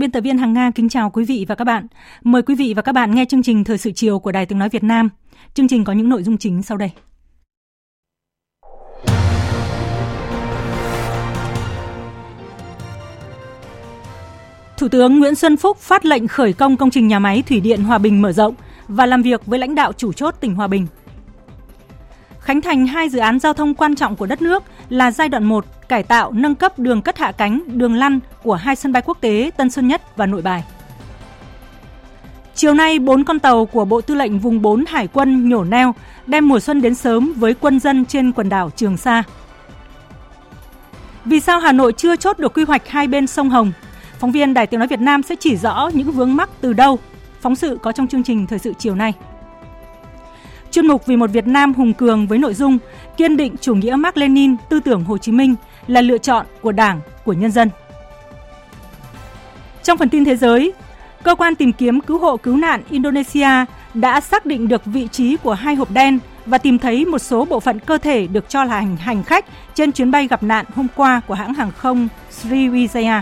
Biên tập viên Hằng Nga kính chào quý vị và các bạn. Mời quý vị và các bạn nghe chương trình Thời sự chiều của Đài Tiếng Nói Việt Nam. Chương trình có những nội dung chính sau đây. Thủ tướng Nguyễn Xuân Phúc phát lệnh khởi công công trình nhà máy Thủy điện Hòa Bình mở rộng và làm việc với lãnh đạo chủ chốt tỉnh Hòa Bình. Khánh thành hai dự án giao thông quan trọng của đất nước là giai đoạn 1 cải tạo nâng cấp đường cất hạ cánh, đường lăn của hai sân bay quốc tế Tân Sơn Nhất và Nội Bài. Chiều nay, bốn con tàu của Bộ Tư lệnh Vùng 4 Hải quân nhổ neo đem mùa xuân đến sớm với quân dân trên quần đảo Trường Sa. Vì sao Hà Nội chưa chốt được quy hoạch hai bên sông Hồng? Phóng viên Đài Tiếng Nói Việt Nam sẽ chỉ rõ những vướng mắc từ đâu. Phóng sự có trong chương trình Thời sự chiều nay. Chuyên mục Vì một Việt Nam hùng cường với nội dung kiên định chủ nghĩa Mark Lenin, tư tưởng Hồ Chí Minh là lựa chọn của Đảng, của nhân dân. Trong phần tin thế giới, cơ quan tìm kiếm cứu hộ cứu nạn Indonesia đã xác định được vị trí của hai hộp đen và tìm thấy một số bộ phận cơ thể được cho là hành, hành khách trên chuyến bay gặp nạn hôm qua của hãng hàng không Sriwijaya.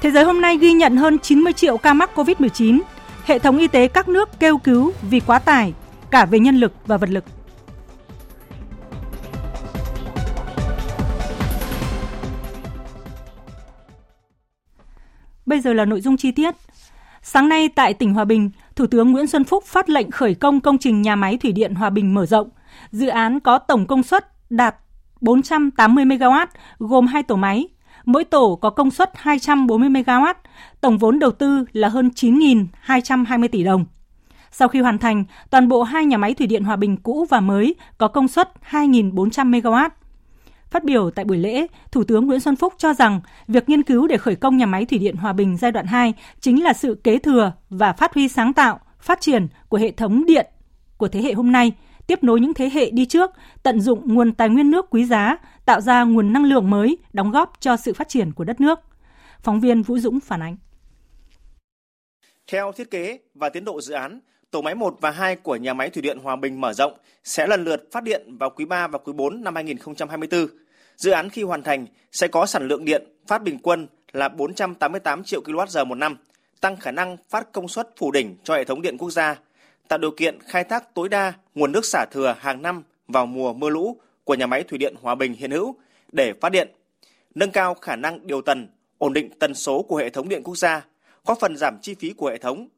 Thế giới hôm nay ghi nhận hơn 90 triệu ca mắc COVID-19. Hệ thống y tế các nước kêu cứu vì quá tải, cả về nhân lực và vật lực. Bây giờ là nội dung chi tiết. Sáng nay tại tỉnh Hòa Bình, Thủ tướng Nguyễn Xuân Phúc phát lệnh khởi công công trình nhà máy thủy điện Hòa Bình mở rộng. Dự án có tổng công suất đạt 480 MW, gồm hai tổ máy. Mỗi tổ có công suất 240 MW, tổng vốn đầu tư là hơn 9.220 tỷ đồng. Sau khi hoàn thành, toàn bộ hai nhà máy thủy điện Hòa Bình cũ và mới có công suất 2.400 MW. Phát biểu tại buổi lễ, Thủ tướng Nguyễn Xuân Phúc cho rằng việc nghiên cứu để khởi công nhà máy thủy điện Hòa Bình giai đoạn 2 chính là sự kế thừa và phát huy sáng tạo, phát triển của hệ thống điện của thế hệ hôm nay, tiếp nối những thế hệ đi trước, tận dụng nguồn tài nguyên nước quý giá, tạo ra nguồn năng lượng mới, đóng góp cho sự phát triển của đất nước. Phóng viên Vũ Dũng phản ánh. Theo thiết kế và tiến độ dự án, tổ máy 1 và 2 của nhà máy thủy điện Hòa Bình mở rộng sẽ lần lượt phát điện vào quý 3 và quý 4 năm 2024. Dự án khi hoàn thành sẽ có sản lượng điện phát bình quân là 488 triệu kWh một năm, tăng khả năng phát công suất phủ đỉnh cho hệ thống điện quốc gia, tạo điều kiện khai thác tối đa nguồn nước xả thừa hàng năm vào mùa mưa lũ của nhà máy thủy điện Hòa Bình hiện hữu để phát điện, nâng cao khả năng điều tần, ổn định tần số của hệ thống điện quốc gia, góp phần giảm chi phí của hệ thống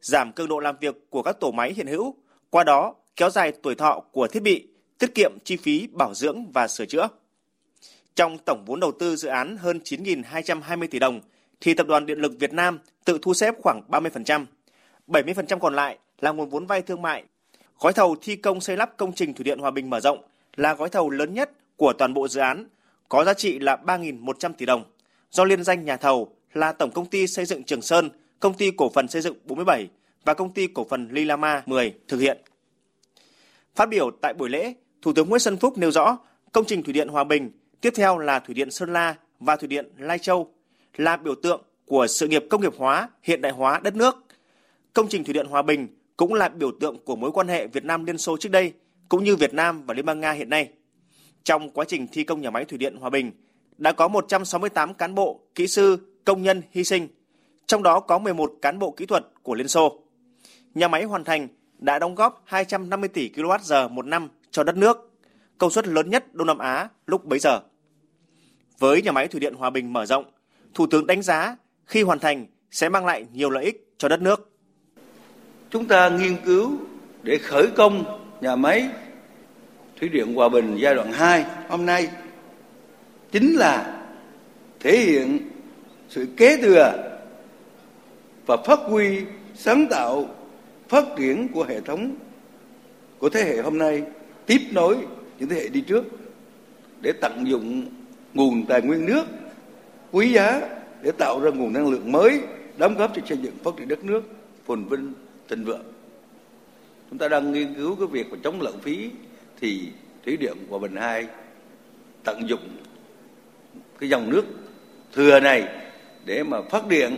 giảm cường độ làm việc của các tổ máy hiện hữu, qua đó kéo dài tuổi thọ của thiết bị, tiết kiệm chi phí bảo dưỡng và sửa chữa. Trong tổng vốn đầu tư dự án hơn 9.220 tỷ đồng, thì Tập đoàn Điện lực Việt Nam tự thu xếp khoảng 30%. 70% còn lại là nguồn vốn vay thương mại. Gói thầu thi công xây lắp công trình Thủy điện Hòa Bình mở rộng là gói thầu lớn nhất của toàn bộ dự án, có giá trị là 3.100 tỷ đồng, do liên danh nhà thầu là Tổng Công ty Xây dựng Trường Sơn Công ty Cổ phần Xây dựng 47 và Công ty Cổ phần Lilama 10 thực hiện. Phát biểu tại buổi lễ, Thủ tướng Nguyễn Xuân Phúc nêu rõ công trình Thủy điện Hòa Bình, tiếp theo là Thủy điện Sơn La và Thủy điện Lai Châu là biểu tượng của sự nghiệp công nghiệp hóa, hiện đại hóa đất nước. Công trình Thủy điện Hòa Bình cũng là biểu tượng của mối quan hệ Việt Nam Liên Xô trước đây, cũng như Việt Nam và Liên bang Nga hiện nay. Trong quá trình thi công nhà máy Thủy điện Hòa Bình, đã có 168 cán bộ, kỹ sư, công nhân hy sinh – trong đó có 11 cán bộ kỹ thuật của Liên Xô. Nhà máy hoàn thành đã đóng góp 250 tỷ kWh một năm cho đất nước, công suất lớn nhất Đông Nam Á lúc bấy giờ. Với nhà máy thủy điện Hòa Bình mở rộng, Thủ tướng đánh giá khi hoàn thành sẽ mang lại nhiều lợi ích cho đất nước. Chúng ta nghiên cứu để khởi công nhà máy Thủy điện Hòa Bình giai đoạn 2 hôm nay chính là thể hiện sự kế thừa và phát huy sáng tạo, phát triển của hệ thống của thế hệ hôm nay, tiếp nối những thế hệ đi trước để tận dụng nguồn tài nguyên nước, quý giá để tạo ra nguồn năng lượng mới, đóng góp cho xây dựng phát triển đất nước phồn vinh, thịnh vượng. Chúng ta đang nghiên cứu cái việc mà chống lãng phí thì thủy điện hòa bình hai tận dụng cái dòng nước thừa này để mà phát điện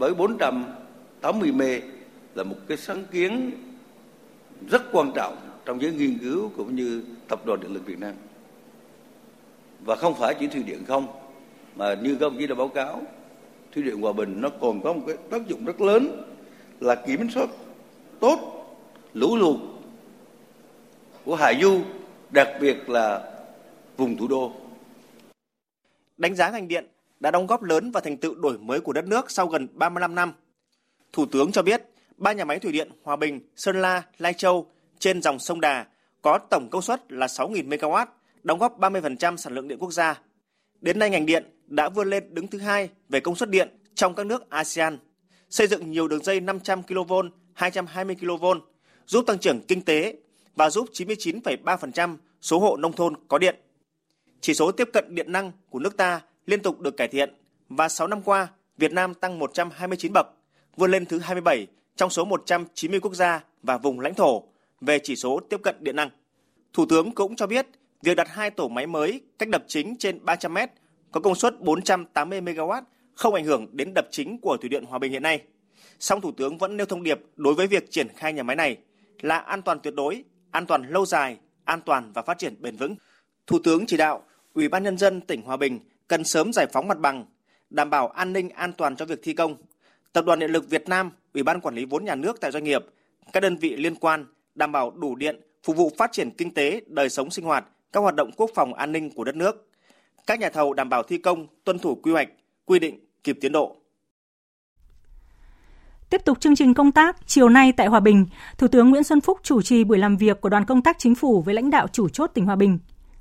với 480 mê là một cái sáng kiến rất quan trọng trong giới nghiên cứu cũng như tập đoàn điện lực Việt Nam. Và không phải chỉ thủy điện không, mà như các ông chí đã báo cáo, thủy điện hòa bình nó còn có một cái tác dụng rất lớn là kiểm soát tốt lũ lụt của hạ du, đặc biệt là vùng thủ đô. Đánh giá ngành điện đã đóng góp lớn vào thành tựu đổi mới của đất nước sau gần 35 năm. Thủ tướng cho biết, ba nhà máy thủy điện Hòa Bình, Sơn La, Lai Châu trên dòng sông Đà có tổng công suất là 6.000 MW, đóng góp 30% sản lượng điện quốc gia. Đến nay ngành điện đã vươn lên đứng thứ hai về công suất điện trong các nước ASEAN, xây dựng nhiều đường dây 500 kV, 220 kV, giúp tăng trưởng kinh tế và giúp 99,3% số hộ nông thôn có điện. Chỉ số tiếp cận điện năng của nước ta liên tục được cải thiện và 6 năm qua, Việt Nam tăng 129 bậc, vươn lên thứ 27 trong số 190 quốc gia và vùng lãnh thổ về chỉ số tiếp cận điện năng. Thủ tướng cũng cho biết, việc đặt hai tổ máy mới cách đập chính trên 300 mét có công suất 480 MW không ảnh hưởng đến đập chính của thủy điện Hòa Bình hiện nay. Song Thủ tướng vẫn nêu thông điệp đối với việc triển khai nhà máy này là an toàn tuyệt đối, an toàn lâu dài, an toàn và phát triển bền vững. Thủ tướng chỉ đạo Ủy ban nhân dân tỉnh Hòa Bình cần sớm giải phóng mặt bằng, đảm bảo an ninh an toàn cho việc thi công. Tập đoàn Điện lực Việt Nam, Ủy ban quản lý vốn nhà nước tại doanh nghiệp, các đơn vị liên quan đảm bảo đủ điện phục vụ phát triển kinh tế, đời sống sinh hoạt, các hoạt động quốc phòng an ninh của đất nước. Các nhà thầu đảm bảo thi công tuân thủ quy hoạch, quy định, kịp tiến độ. Tiếp tục chương trình công tác, chiều nay tại Hòa Bình, Thủ tướng Nguyễn Xuân Phúc chủ trì buổi làm việc của đoàn công tác chính phủ với lãnh đạo chủ chốt tỉnh Hòa Bình.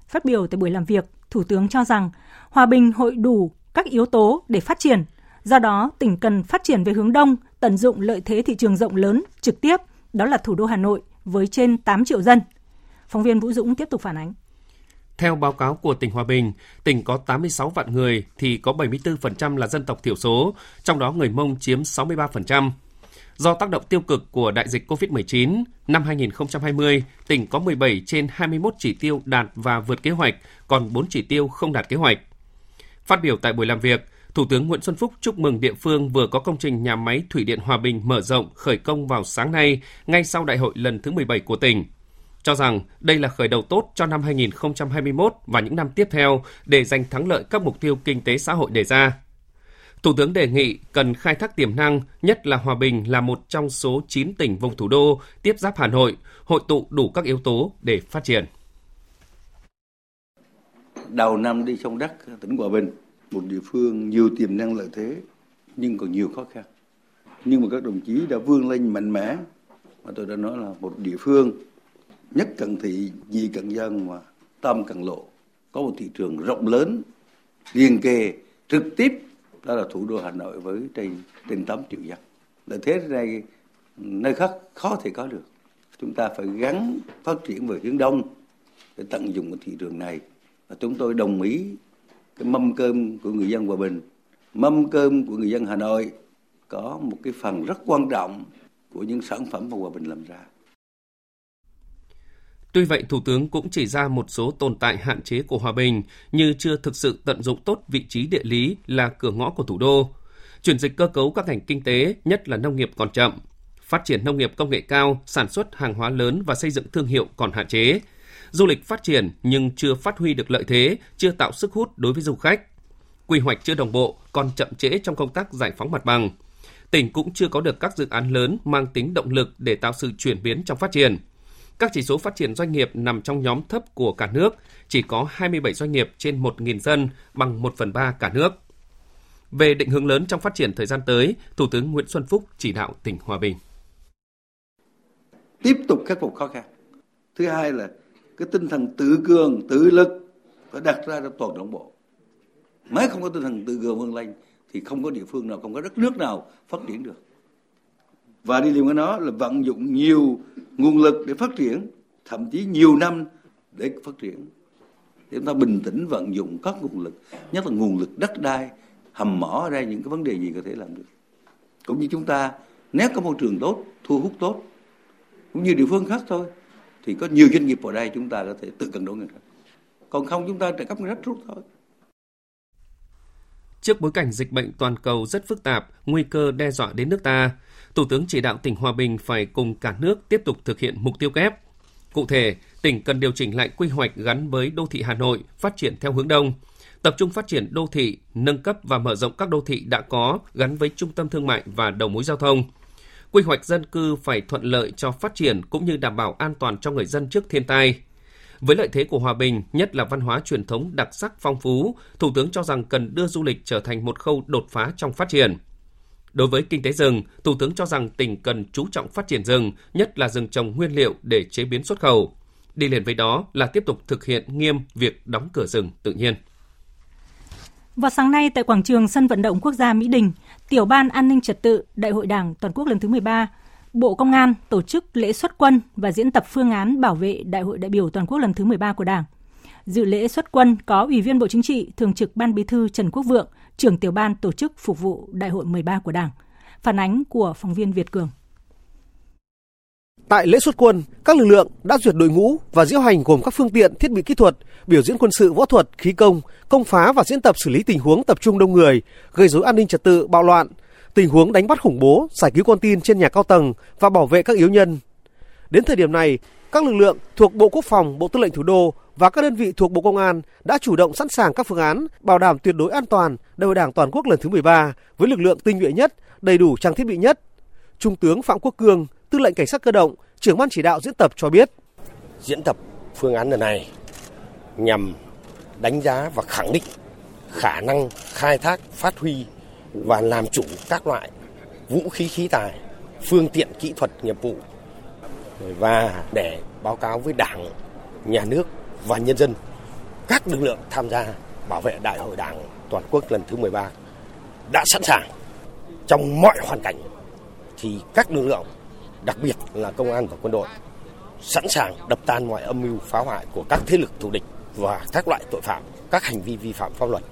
Phát biểu tại buổi làm việc, Thủ tướng cho rằng Hòa Bình hội đủ các yếu tố để phát triển. Do đó, tỉnh cần phát triển về hướng đông, tận dụng lợi thế thị trường rộng lớn, trực tiếp, đó là thủ đô Hà Nội với trên 8 triệu dân. Phóng viên Vũ Dũng tiếp tục phản ánh. Theo báo cáo của tỉnh Hòa Bình, tỉnh có 86 vạn người thì có 74% là dân tộc thiểu số, trong đó người Mông chiếm 63%. Do tác động tiêu cực của đại dịch COVID-19, năm 2020, tỉnh có 17 trên 21 chỉ tiêu đạt và vượt kế hoạch, còn 4 chỉ tiêu không đạt kế hoạch. Phát biểu tại buổi làm việc, Thủ tướng Nguyễn Xuân Phúc chúc mừng địa phương vừa có công trình nhà máy Thủy điện Hòa Bình mở rộng khởi công vào sáng nay, ngay sau đại hội lần thứ 17 của tỉnh. Cho rằng đây là khởi đầu tốt cho năm 2021 và những năm tiếp theo để giành thắng lợi các mục tiêu kinh tế xã hội đề ra. Thủ tướng đề nghị cần khai thác tiềm năng, nhất là Hòa Bình là một trong số 9 tỉnh vùng thủ đô tiếp giáp Hà Nội, hội tụ đủ các yếu tố để phát triển. Đầu năm đi sông đất, tỉnh Hòa Bình, một địa phương nhiều tiềm năng lợi thế, nhưng còn nhiều khó khăn. Nhưng mà các đồng chí đã vươn lên mạnh mẽ, mà tôi đã nói là một địa phương nhất cận thị, nhị cận dân mà tam cận lộ, có một thị trường rộng lớn, liền kề, trực tiếp đó là thủ đô Hà Nội với trên trên 8 triệu dân. Lợi thế này nơi khác khó thể có được. Chúng ta phải gắn phát triển về hướng đông để tận dụng cái thị trường này. Và chúng tôi đồng ý cái mâm cơm của người dân Hòa Bình, mâm cơm của người dân Hà Nội có một cái phần rất quan trọng của những sản phẩm mà Hòa Bình làm ra. Tuy vậy, Thủ tướng cũng chỉ ra một số tồn tại hạn chế của Hòa Bình như chưa thực sự tận dụng tốt vị trí địa lý là cửa ngõ của thủ đô. Chuyển dịch cơ cấu các ngành kinh tế, nhất là nông nghiệp còn chậm. Phát triển nông nghiệp công nghệ cao, sản xuất hàng hóa lớn và xây dựng thương hiệu còn hạn chế. Du lịch phát triển nhưng chưa phát huy được lợi thế, chưa tạo sức hút đối với du khách. Quy hoạch chưa đồng bộ, còn chậm trễ trong công tác giải phóng mặt bằng. Tỉnh cũng chưa có được các dự án lớn mang tính động lực để tạo sự chuyển biến trong phát triển – các chỉ số phát triển doanh nghiệp nằm trong nhóm thấp của cả nước, chỉ có 27 doanh nghiệp trên 1.000 dân, bằng 1 phần 3 cả nước. Về định hướng lớn trong phát triển thời gian tới, Thủ tướng Nguyễn Xuân Phúc chỉ đạo tỉnh Hòa Bình. Tiếp tục khắc phục khó khăn. Thứ hai là cái tinh thần tự cường tự lực phải đặt ra trong toàn đảng bộ mới không có tinh thần tự cường vươn lên thì không có địa phương nào không có đất nước nào phát triển được và đi liền với nó là vận dụng nhiều nguồn lực để phát triển thậm chí nhiều năm để phát triển. Để chúng ta bình tĩnh vận dụng các nguồn lực nhất là nguồn lực đất đai hầm mỏ ở đây những cái vấn đề gì có thể làm được. Cũng như chúng ta nếu có môi trường tốt thu hút tốt cũng như địa phương khác thôi thì có nhiều doanh nghiệp vào đây chúng ta có thể tự cân đối ngân sách còn không chúng ta trợ cấp ngân sách rút thôi. Trước bối cảnh dịch bệnh toàn cầu rất phức tạp, nguy cơ đe dọa đến nước ta, Thủ tướng chỉ đạo tỉnh Hòa Bình phải cùng cả nước tiếp tục thực hiện mục tiêu kép. Cụ thể, tỉnh cần điều chỉnh lại quy hoạch gắn với đô thị Hà Nội phát triển theo hướng đông, tập trung phát triển đô thị, nâng cấp và mở rộng các đô thị đã có gắn với trung tâm thương mại và đầu mối giao thông. Quy hoạch dân cư phải thuận lợi cho phát triển cũng như đảm bảo an toàn cho người dân trước thiên tai. Với lợi thế của Hòa Bình, nhất là văn hóa truyền thống đặc sắc phong phú, Thủ tướng cho rằng cần đưa du lịch trở thành một khâu đột phá trong phát triển. Đối với kinh tế rừng, Thủ tướng cho rằng tỉnh cần chú trọng phát triển rừng, nhất là rừng trồng nguyên liệu để chế biến xuất khẩu. Đi liền với đó là tiếp tục thực hiện nghiêm việc đóng cửa rừng tự nhiên. Vào sáng nay tại quảng trường sân vận động quốc gia Mỹ Đình, Tiểu ban An ninh Trật tự Đại hội Đảng toàn quốc lần thứ 13, Bộ Công an tổ chức lễ xuất quân và diễn tập phương án bảo vệ Đại hội đại biểu toàn quốc lần thứ 13 của Đảng. Dự lễ xuất quân có Ủy viên Bộ Chính trị, Thường trực Ban Bí thư Trần Quốc Vượng, trưởng tiểu ban tổ chức phục vụ Đại hội 13 của Đảng. Phản ánh của phóng viên Việt Cường. Tại lễ xuất quân, các lực lượng đã duyệt đội ngũ và diễu hành gồm các phương tiện, thiết bị kỹ thuật, biểu diễn quân sự, võ thuật, khí công, công phá và diễn tập xử lý tình huống tập trung đông người, gây rối an ninh trật tự, bạo loạn, tình huống đánh bắt khủng bố, giải cứu con tin trên nhà cao tầng và bảo vệ các yếu nhân. Đến thời điểm này, các lực lượng thuộc Bộ Quốc phòng, Bộ Tư lệnh Thủ đô và các đơn vị thuộc Bộ Công an đã chủ động sẵn sàng các phương án bảo đảm tuyệt đối an toàn Đại hội Đảng toàn quốc lần thứ 13 với lực lượng tinh nhuệ nhất, đầy đủ trang thiết bị nhất. Trung tướng Phạm Quốc Cương, Tư lệnh Cảnh sát cơ động, trưởng ban chỉ đạo diễn tập cho biết. Diễn tập phương án lần này nhằm đánh giá và khẳng định khả năng khai thác, phát huy và làm chủ các loại vũ khí khí tài, phương tiện kỹ thuật nghiệp vụ và để báo cáo với Đảng, Nhà nước và nhân dân các lực lượng tham gia bảo vệ Đại hội Đảng toàn quốc lần thứ 13 đã sẵn sàng trong mọi hoàn cảnh thì các lực lượng đặc biệt là công an và quân đội sẵn sàng đập tan mọi âm mưu phá hoại của các thế lực thù địch và các loại tội phạm, các hành vi vi phạm pháp luật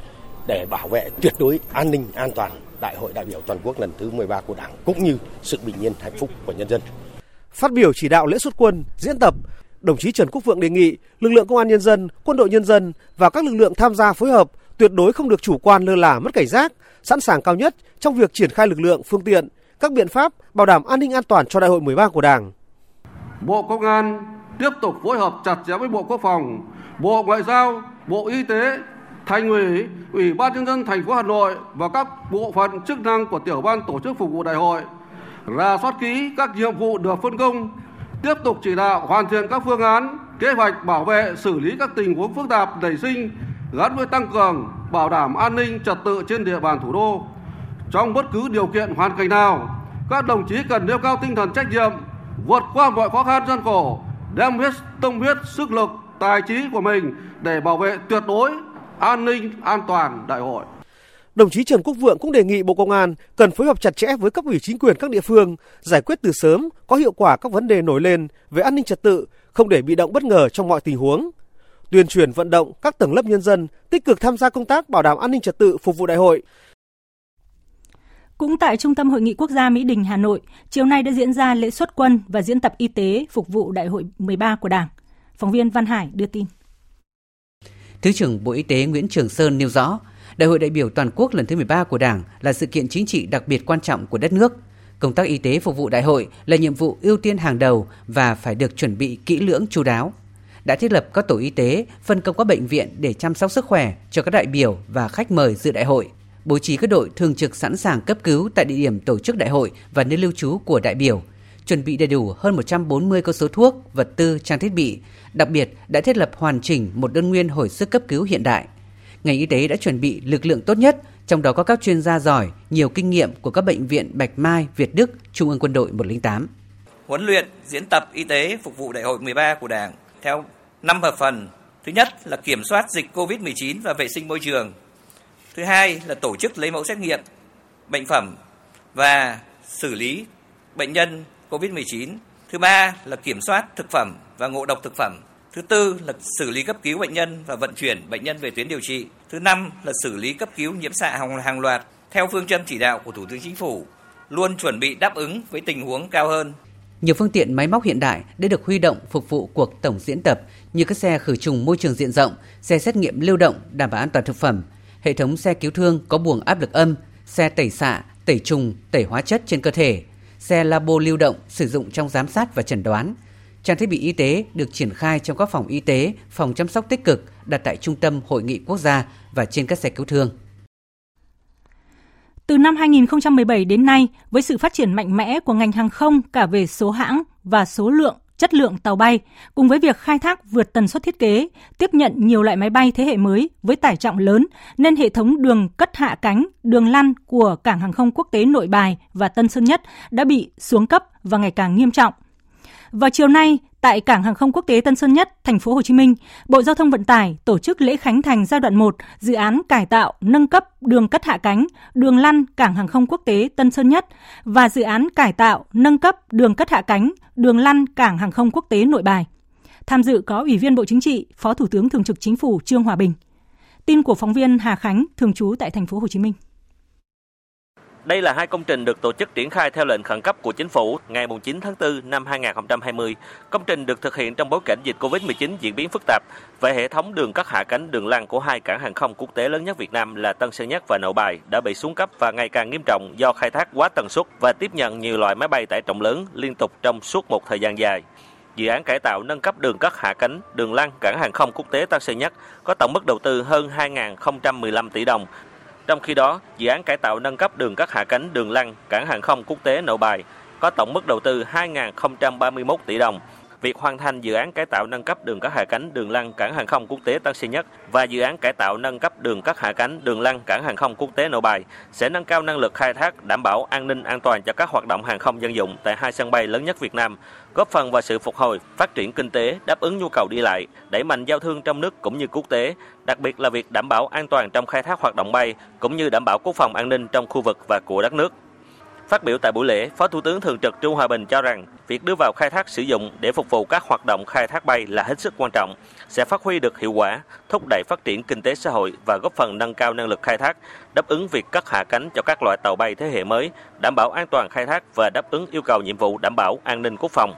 để bảo vệ tuyệt đối an ninh an toàn Đại hội đại biểu toàn quốc lần thứ 13 của Đảng cũng như sự bình yên hạnh phúc của nhân dân. Phát biểu chỉ đạo lễ xuất quân, diễn tập, đồng chí Trần Quốc Vượng đề nghị lực lượng công an nhân dân, quân đội nhân dân và các lực lượng tham gia phối hợp tuyệt đối không được chủ quan lơ là mất cảnh giác, sẵn sàng cao nhất trong việc triển khai lực lượng, phương tiện, các biện pháp bảo đảm an ninh an toàn cho đại hội 13 của Đảng. Bộ Công an tiếp tục phối hợp chặt chẽ với Bộ Quốc phòng, Bộ Ngoại giao, Bộ Y tế, Thành ủy, Ủy ban nhân dân thành phố Hà Nội và các bộ phận chức năng của tiểu ban tổ chức phục vụ đại hội ra soát kỹ các nhiệm vụ được phân công, tiếp tục chỉ đạo hoàn thiện các phương án, kế hoạch bảo vệ xử lý các tình huống phức tạp nảy sinh gắn với tăng cường bảo đảm an ninh trật tự trên địa bàn thủ đô. Trong bất cứ điều kiện hoàn cảnh nào, các đồng chí cần nêu cao tinh thần trách nhiệm, vượt qua mọi khó khăn gian khổ, đem hết tâm huyết, sức lực, tài trí của mình để bảo vệ tuyệt đối an ninh an toàn đại hội. Đồng chí Trần Quốc Vượng cũng đề nghị Bộ Công an cần phối hợp chặt chẽ với cấp ủy chính quyền các địa phương, giải quyết từ sớm, có hiệu quả các vấn đề nổi lên về an ninh trật tự, không để bị động bất ngờ trong mọi tình huống. Tuyên truyền vận động các tầng lớp nhân dân tích cực tham gia công tác bảo đảm an ninh trật tự phục vụ đại hội. Cũng tại Trung tâm Hội nghị Quốc gia Mỹ Đình, Hà Nội, chiều nay đã diễn ra lễ xuất quân và diễn tập y tế phục vụ Đại hội 13 của Đảng. Phóng viên Văn Hải đưa tin. Thứ trưởng Bộ Y tế Nguyễn Trường Sơn nêu rõ, Đại hội đại biểu toàn quốc lần thứ 13 của Đảng là sự kiện chính trị đặc biệt quan trọng của đất nước. Công tác y tế phục vụ đại hội là nhiệm vụ ưu tiên hàng đầu và phải được chuẩn bị kỹ lưỡng chú đáo. Đã thiết lập các tổ y tế, phân công các bệnh viện để chăm sóc sức khỏe cho các đại biểu và khách mời dự đại hội, bố trí các đội thường trực sẵn sàng cấp cứu tại địa điểm tổ chức đại hội và nơi lưu trú của đại biểu, chuẩn bị đầy đủ hơn 140 cơ số thuốc, vật tư, trang thiết bị. Đặc biệt đã thiết lập hoàn chỉnh một đơn nguyên hồi sức cấp cứu hiện đại. Ngành y tế đã chuẩn bị lực lượng tốt nhất, trong đó có các chuyên gia giỏi, nhiều kinh nghiệm của các bệnh viện Bạch Mai, Việt Đức, Trung ương Quân đội 108. Huấn luyện, diễn tập y tế phục vụ đại hội 13 của Đảng theo năm hợp phần. Thứ nhất là kiểm soát dịch COVID-19 và vệ sinh môi trường. Thứ hai là tổ chức lấy mẫu xét nghiệm bệnh phẩm và xử lý bệnh nhân COVID-19. Thứ ba là kiểm soát thực phẩm và ngộ độc thực phẩm. Thứ tư là xử lý cấp cứu bệnh nhân và vận chuyển bệnh nhân về tuyến điều trị. Thứ năm là xử lý cấp cứu nhiễm xạ hàng, hàng loạt theo phương châm chỉ đạo của Thủ tướng Chính phủ, luôn chuẩn bị đáp ứng với tình huống cao hơn. Nhiều phương tiện máy móc hiện đại đã được huy động phục vụ cuộc tổng diễn tập như các xe khử trùng môi trường diện rộng, xe xét nghiệm lưu động đảm bảo an toàn thực phẩm, hệ thống xe cứu thương có buồng áp lực âm, xe tẩy xạ, tẩy trùng, tẩy hóa chất trên cơ thể, xe labo lưu động sử dụng trong giám sát và chẩn đoán. Trang thiết bị y tế được triển khai trong các phòng y tế, phòng chăm sóc tích cực đặt tại trung tâm hội nghị quốc gia và trên các xe cứu thương. Từ năm 2017 đến nay, với sự phát triển mạnh mẽ của ngành hàng không cả về số hãng và số lượng, chất lượng tàu bay, cùng với việc khai thác vượt tần suất thiết kế, tiếp nhận nhiều loại máy bay thế hệ mới với tải trọng lớn, nên hệ thống đường cất hạ cánh, đường lăn của cảng hàng không quốc tế Nội Bài và Tân Sơn Nhất đã bị xuống cấp và ngày càng nghiêm trọng. Vào chiều nay, tại Cảng hàng không quốc tế Tân Sơn Nhất, thành phố Hồ Chí Minh, Bộ Giao thông Vận tải tổ chức lễ khánh thành giai đoạn 1 dự án cải tạo, nâng cấp đường cất hạ cánh, đường lăn Cảng hàng không quốc tế Tân Sơn Nhất và dự án cải tạo, nâng cấp đường cất hạ cánh, đường lăn Cảng hàng không quốc tế Nội Bài. Tham dự có Ủy viên Bộ Chính trị, Phó Thủ tướng Thường trực Chính phủ Trương Hòa Bình. Tin của phóng viên Hà Khánh, thường trú tại thành phố Hồ Chí Minh. Đây là hai công trình được tổ chức triển khai theo lệnh khẩn cấp của chính phủ ngày 9 tháng 4 năm 2020. Công trình được thực hiện trong bối cảnh dịch Covid-19 diễn biến phức tạp và hệ thống đường cất hạ cánh đường lăn của hai cảng hàng không quốc tế lớn nhất Việt Nam là Tân Sơn Nhất và Nội Bài đã bị xuống cấp và ngày càng nghiêm trọng do khai thác quá tần suất và tiếp nhận nhiều loại máy bay tải trọng lớn liên tục trong suốt một thời gian dài. Dự án cải tạo nâng cấp đường cất hạ cánh, đường lăn cảng hàng không quốc tế Tân Sơn Nhất có tổng mức đầu tư hơn 2.015 tỷ đồng trong khi đó, dự án cải tạo nâng cấp đường cất hạ cánh đường lăn cảng hàng không quốc tế Nội Bài có tổng mức đầu tư 2.031 tỷ đồng. Việc hoàn thành dự án cải tạo nâng cấp đường cất hạ cánh đường lăn cảng hàng không quốc tế Tân Sơn Nhất và dự án cải tạo nâng cấp đường cất hạ cánh đường lăn cảng hàng không quốc tế Nội Bài sẽ nâng cao năng lực khai thác, đảm bảo an ninh an toàn cho các hoạt động hàng không dân dụng tại hai sân bay lớn nhất Việt Nam, góp phần vào sự phục hồi, phát triển kinh tế, đáp ứng nhu cầu đi lại, đẩy mạnh giao thương trong nước cũng như quốc tế, đặc biệt là việc đảm bảo an toàn trong khai thác hoạt động bay cũng như đảm bảo quốc phòng an ninh trong khu vực và của đất nước. Phát biểu tại buổi lễ, Phó Thủ tướng Thường trực Trương Hòa Bình cho rằng việc đưa vào khai thác sử dụng để phục vụ các hoạt động khai thác bay là hết sức quan trọng, sẽ phát huy được hiệu quả, thúc đẩy phát triển kinh tế xã hội và góp phần nâng cao năng lực khai thác, đáp ứng việc cất hạ cánh cho các loại tàu bay thế hệ mới, đảm bảo an toàn khai thác và đáp ứng yêu cầu nhiệm vụ đảm bảo an ninh quốc phòng.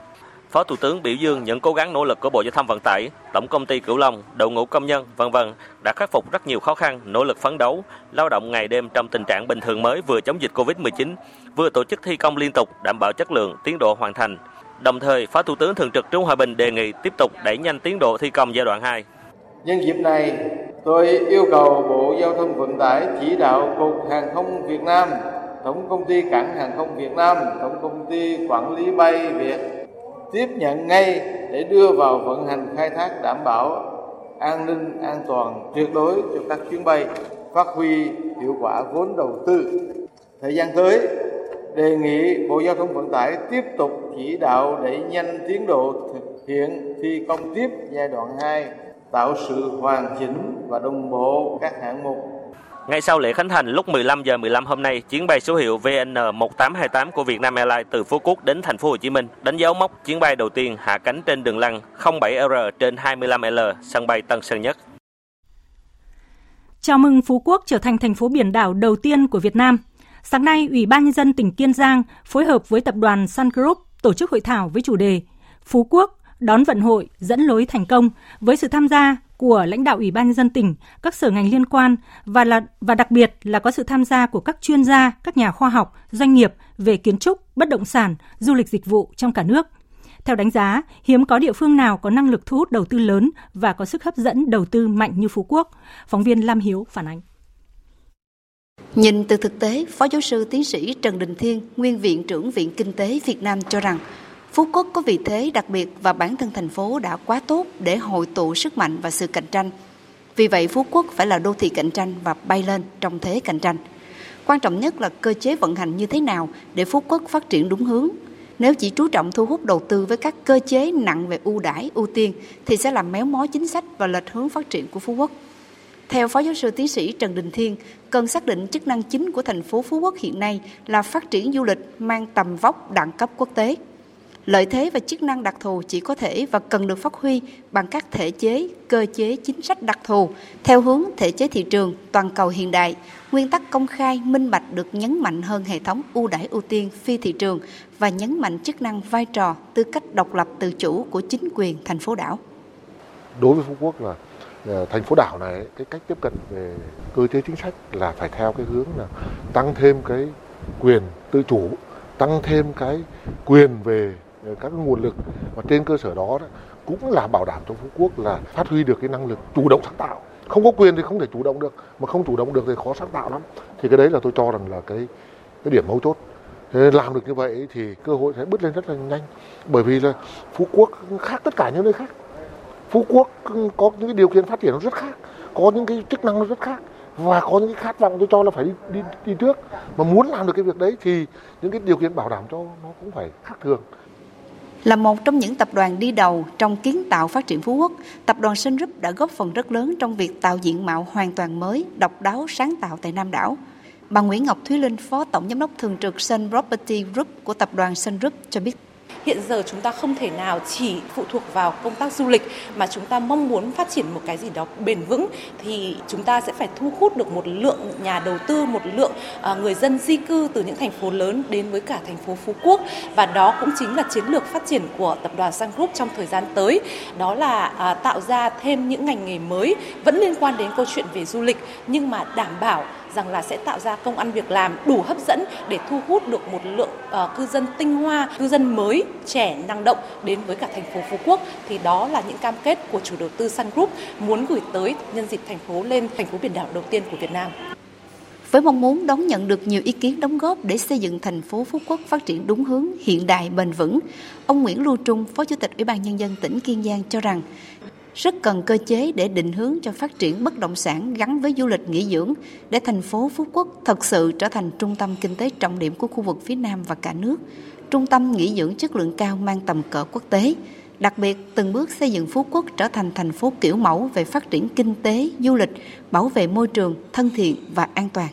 Phó Thủ tướng biểu dương những cố gắng nỗ lực của Bộ Giao thông Vận tải, Tổng công ty Cửu Long, đội ngũ công nhân, vân vân đã khắc phục rất nhiều khó khăn, nỗ lực phấn đấu, lao động ngày đêm trong tình trạng bình thường mới vừa chống dịch Covid-19, vừa tổ chức thi công liên tục đảm bảo chất lượng, tiến độ hoàn thành. Đồng thời, Phó Thủ tướng Thường trực Trương Hòa Bình đề nghị tiếp tục đẩy nhanh tiến độ thi công giai đoạn 2. Nhân dịp này, tôi yêu cầu Bộ Giao thông Vận tải chỉ đạo Cục Hàng không Việt Nam, Tổng công ty Cảng Hàng không Việt Nam, Tổng công ty Quản lý bay Việt tiếp nhận ngay để đưa vào vận hành khai thác đảm bảo an ninh, an toàn tuyệt đối cho các chuyến bay, phát huy hiệu quả vốn đầu tư. Thời gian tới, đề nghị bộ giao thông vận tải tiếp tục chỉ đạo đẩy nhanh tiến độ thực hiện thi công tiếp giai đoạn 2 tạo sự hoàn chỉnh và đồng bộ các hạng mục ngay sau lễ khánh thành lúc 15 giờ 15 hôm nay, chuyến bay số hiệu VN1828 của Vietnam Airlines từ Phú Quốc đến thành phố Hồ Chí Minh đánh dấu mốc chuyến bay đầu tiên hạ cánh trên đường lăn 07R trên 25L sân bay Tân Sơn Nhất. Chào mừng Phú Quốc trở thành thành phố biển đảo đầu tiên của Việt Nam. Sáng nay, Ủy ban nhân dân tỉnh Kiên Giang phối hợp với tập đoàn Sun Group tổ chức hội thảo với chủ đề Phú Quốc đón vận hội dẫn lối thành công với sự tham gia của lãnh đạo Ủy ban nhân dân tỉnh, các sở ngành liên quan và là và đặc biệt là có sự tham gia của các chuyên gia, các nhà khoa học, doanh nghiệp về kiến trúc, bất động sản, du lịch dịch vụ trong cả nước. Theo đánh giá, hiếm có địa phương nào có năng lực thu hút đầu tư lớn và có sức hấp dẫn đầu tư mạnh như Phú Quốc. Phóng viên Lam Hiếu phản ánh. Nhìn từ thực tế, Phó giáo sư tiến sĩ Trần Đình Thiên, nguyên viện trưởng Viện Kinh tế Việt Nam cho rằng Phú Quốc có vị thế đặc biệt và bản thân thành phố đã quá tốt để hội tụ sức mạnh và sự cạnh tranh. Vì vậy Phú Quốc phải là đô thị cạnh tranh và bay lên trong thế cạnh tranh. Quan trọng nhất là cơ chế vận hành như thế nào để Phú Quốc phát triển đúng hướng. Nếu chỉ chú trọng thu hút đầu tư với các cơ chế nặng về ưu đãi, ưu tiên thì sẽ làm méo mó chính sách và lệch hướng phát triển của Phú Quốc. Theo Phó Giáo sư Tiến sĩ Trần Đình Thiên, cần xác định chức năng chính của thành phố Phú Quốc hiện nay là phát triển du lịch mang tầm vóc đẳng cấp quốc tế. Lợi thế và chức năng đặc thù chỉ có thể và cần được phát huy bằng các thể chế, cơ chế chính sách đặc thù theo hướng thể chế thị trường toàn cầu hiện đại. Nguyên tắc công khai, minh bạch được nhấn mạnh hơn hệ thống ưu đãi ưu tiên phi thị trường và nhấn mạnh chức năng vai trò tư cách độc lập tự chủ của chính quyền thành phố đảo. Đối với Phú Quốc là ờ, thành phố đảo này cái cách tiếp cận về cơ chế chính sách là phải theo cái hướng là tăng thêm cái quyền tự chủ tăng thêm cái quyền về các nguồn lực và trên cơ sở đó, đó cũng là bảo đảm cho Phú Quốc là phát huy được cái năng lực chủ động sáng tạo. Không có quyền thì không thể chủ động được mà không chủ động được thì khó sáng tạo lắm. Thì cái đấy là tôi cho rằng là cái cái điểm mấu chốt. Thế làm được như vậy thì cơ hội sẽ bứt lên rất là nhanh. Bởi vì là Phú Quốc khác tất cả những nơi khác. Phú Quốc có những cái điều kiện phát triển nó rất khác có những cái chức năng nó rất khác và có những cái khát vọng tôi cho là phải đi, đi đi trước. Mà muốn làm được cái việc đấy thì những cái điều kiện bảo đảm cho nó cũng phải khác thường là một trong những tập đoàn đi đầu trong kiến tạo phát triển Phú Quốc, tập đoàn Sun Group đã góp phần rất lớn trong việc tạo diện mạo hoàn toàn mới, độc đáo, sáng tạo tại Nam đảo. Bà Nguyễn Ngọc Thúy Linh, Phó Tổng Giám đốc Thường trực Sun Property Group của tập đoàn Sun Group cho biết hiện giờ chúng ta không thể nào chỉ phụ thuộc vào công tác du lịch mà chúng ta mong muốn phát triển một cái gì đó bền vững thì chúng ta sẽ phải thu hút được một lượng nhà đầu tư, một lượng à, người dân di cư từ những thành phố lớn đến với cả thành phố Phú Quốc và đó cũng chính là chiến lược phát triển của tập đoàn Sun Group trong thời gian tới. Đó là à, tạo ra thêm những ngành nghề mới vẫn liên quan đến câu chuyện về du lịch nhưng mà đảm bảo rằng là sẽ tạo ra công ăn việc làm đủ hấp dẫn để thu hút được một lượng uh, cư dân tinh hoa, cư dân mới, trẻ, năng động đến với cả thành phố Phú Quốc thì đó là những cam kết của chủ đầu tư Sun Group muốn gửi tới nhân dịp thành phố lên thành phố biển đảo đầu tiên của Việt Nam. Với mong muốn đón nhận được nhiều ý kiến đóng góp để xây dựng thành phố Phú Quốc phát triển đúng hướng, hiện đại, bền vững, ông Nguyễn Lưu Trung, Phó Chủ tịch Ủy ban Nhân dân tỉnh Kiên Giang cho rằng rất cần cơ chế để định hướng cho phát triển bất động sản gắn với du lịch nghỉ dưỡng để thành phố Phú Quốc thật sự trở thành trung tâm kinh tế trọng điểm của khu vực phía Nam và cả nước, trung tâm nghỉ dưỡng chất lượng cao mang tầm cỡ quốc tế. Đặc biệt, từng bước xây dựng Phú Quốc trở thành thành phố kiểu mẫu về phát triển kinh tế, du lịch, bảo vệ môi trường, thân thiện và an toàn.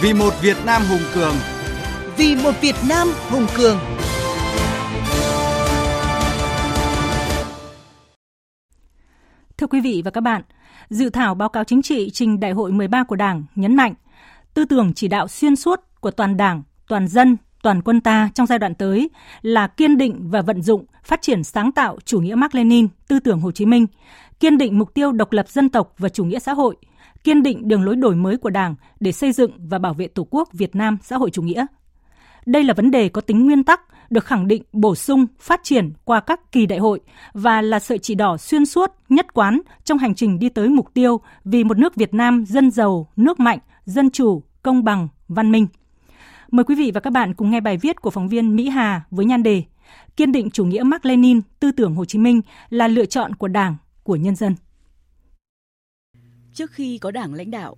Vì một Việt Nam hùng cường Vì một Việt Nam hùng cường Thưa quý vị và các bạn, dự thảo báo cáo chính trị trình Đại hội 13 của Đảng nhấn mạnh tư tưởng chỉ đạo xuyên suốt của toàn Đảng, toàn dân, toàn quân ta trong giai đoạn tới là kiên định và vận dụng phát triển sáng tạo chủ nghĩa Mác Lênin, tư tưởng Hồ Chí Minh, kiên định mục tiêu độc lập dân tộc và chủ nghĩa xã hội, kiên định đường lối đổi mới của Đảng để xây dựng và bảo vệ Tổ quốc Việt Nam xã hội chủ nghĩa. Đây là vấn đề có tính nguyên tắc, được khẳng định bổ sung, phát triển qua các kỳ đại hội và là sợi chỉ đỏ xuyên suốt, nhất quán trong hành trình đi tới mục tiêu vì một nước Việt Nam dân giàu, nước mạnh, dân chủ, công bằng, văn minh. Mời quý vị và các bạn cùng nghe bài viết của phóng viên Mỹ Hà với nhan đề Kiên định chủ nghĩa Mark Lenin, tư tưởng Hồ Chí Minh là lựa chọn của Đảng, của nhân dân. Trước khi có Đảng lãnh đạo,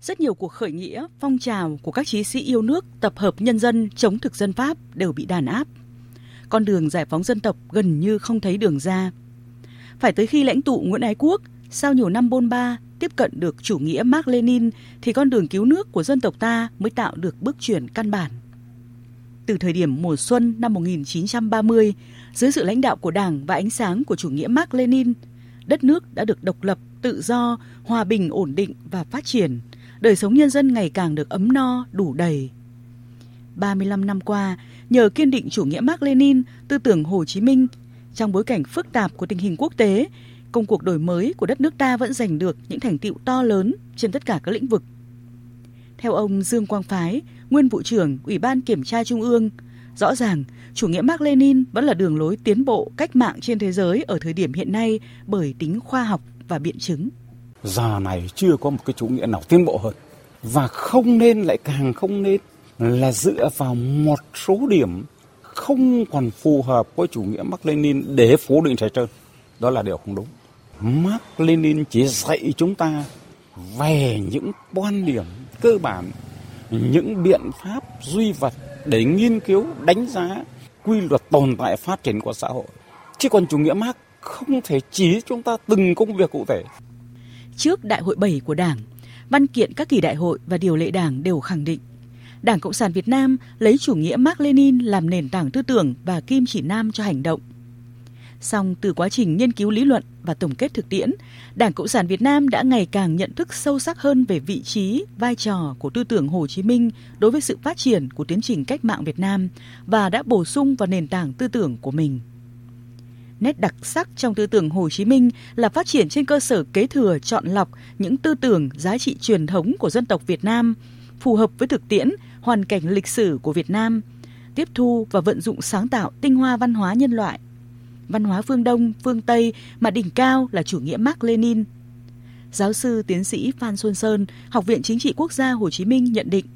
rất nhiều cuộc khởi nghĩa, phong trào của các chí sĩ yêu nước tập hợp nhân dân chống thực dân Pháp đều bị đàn áp. Con đường giải phóng dân tộc gần như không thấy đường ra. Phải tới khi lãnh tụ Nguyễn Ái Quốc sau nhiều năm bôn ba tiếp cận được chủ nghĩa Mark Lenin thì con đường cứu nước của dân tộc ta mới tạo được bước chuyển căn bản. Từ thời điểm mùa xuân năm 1930, dưới sự lãnh đạo của Đảng và ánh sáng của chủ nghĩa Mark Lenin, đất nước đã được độc lập, tự do, hòa bình, ổn định và phát triển – đời sống nhân dân ngày càng được ấm no, đủ đầy. 35 năm qua, nhờ kiên định chủ nghĩa Mark Lenin, tư tưởng Hồ Chí Minh, trong bối cảnh phức tạp của tình hình quốc tế, công cuộc đổi mới của đất nước ta vẫn giành được những thành tựu to lớn trên tất cả các lĩnh vực. Theo ông Dương Quang Phái, nguyên vụ trưởng Ủy ban Kiểm tra Trung ương, rõ ràng chủ nghĩa Mark Lenin vẫn là đường lối tiến bộ cách mạng trên thế giới ở thời điểm hiện nay bởi tính khoa học và biện chứng giờ này chưa có một cái chủ nghĩa nào tiến bộ hơn và không nên lại càng không nên là dựa vào một số điểm không còn phù hợp với chủ nghĩa Mark Lenin để phủ định trái trơn. Đó là điều không đúng. Mark Lenin chỉ dạy chúng ta về những quan điểm cơ bản những biện pháp duy vật để nghiên cứu, đánh giá quy luật tồn tại phát triển của xã hội. Chứ còn chủ nghĩa Marx không thể chỉ chúng ta từng công việc cụ thể. Trước Đại hội 7 của Đảng, văn kiện các kỳ đại hội và điều lệ Đảng đều khẳng định Đảng Cộng sản Việt Nam lấy chủ nghĩa Mark Lenin làm nền tảng tư tưởng và kim chỉ nam cho hành động. Song từ quá trình nghiên cứu lý luận và tổng kết thực tiễn, Đảng Cộng sản Việt Nam đã ngày càng nhận thức sâu sắc hơn về vị trí, vai trò của tư tưởng Hồ Chí Minh đối với sự phát triển của tiến trình cách mạng Việt Nam và đã bổ sung vào nền tảng tư tưởng của mình. Nét đặc sắc trong tư tưởng Hồ Chí Minh là phát triển trên cơ sở kế thừa chọn lọc những tư tưởng giá trị truyền thống của dân tộc Việt Nam, phù hợp với thực tiễn, hoàn cảnh lịch sử của Việt Nam, tiếp thu và vận dụng sáng tạo tinh hoa văn hóa nhân loại. Văn hóa phương Đông, phương Tây mà đỉnh cao là chủ nghĩa Mark Lenin. Giáo sư tiến sĩ Phan Xuân Sơn, Học viện Chính trị Quốc gia Hồ Chí Minh nhận định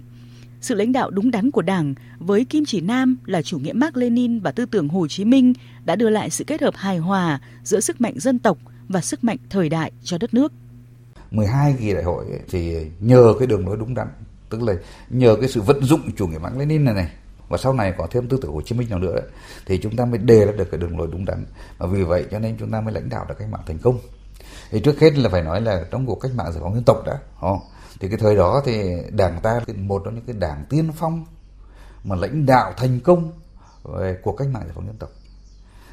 sự lãnh đạo đúng đắn của Đảng với kim chỉ nam là chủ nghĩa Mark Lenin và tư tưởng Hồ Chí Minh đã đưa lại sự kết hợp hài hòa giữa sức mạnh dân tộc và sức mạnh thời đại cho đất nước. 12 kỳ đại hội thì nhờ cái đường lối đúng đắn, tức là nhờ cái sự vận dụng chủ nghĩa Mark Lenin này này và sau này có thêm tư tưởng Hồ Chí Minh nào nữa đấy, thì chúng ta mới đề ra được cái đường lối đúng đắn và vì vậy cho nên chúng ta mới lãnh đạo được cách mạng thành công thì trước hết là phải nói là trong cuộc cách mạng giải phóng dân tộc đã họ thì cái thời đó thì đảng ta một trong những cái đảng tiên phong mà lãnh đạo thành công về cuộc cách mạng giải phóng dân tộc.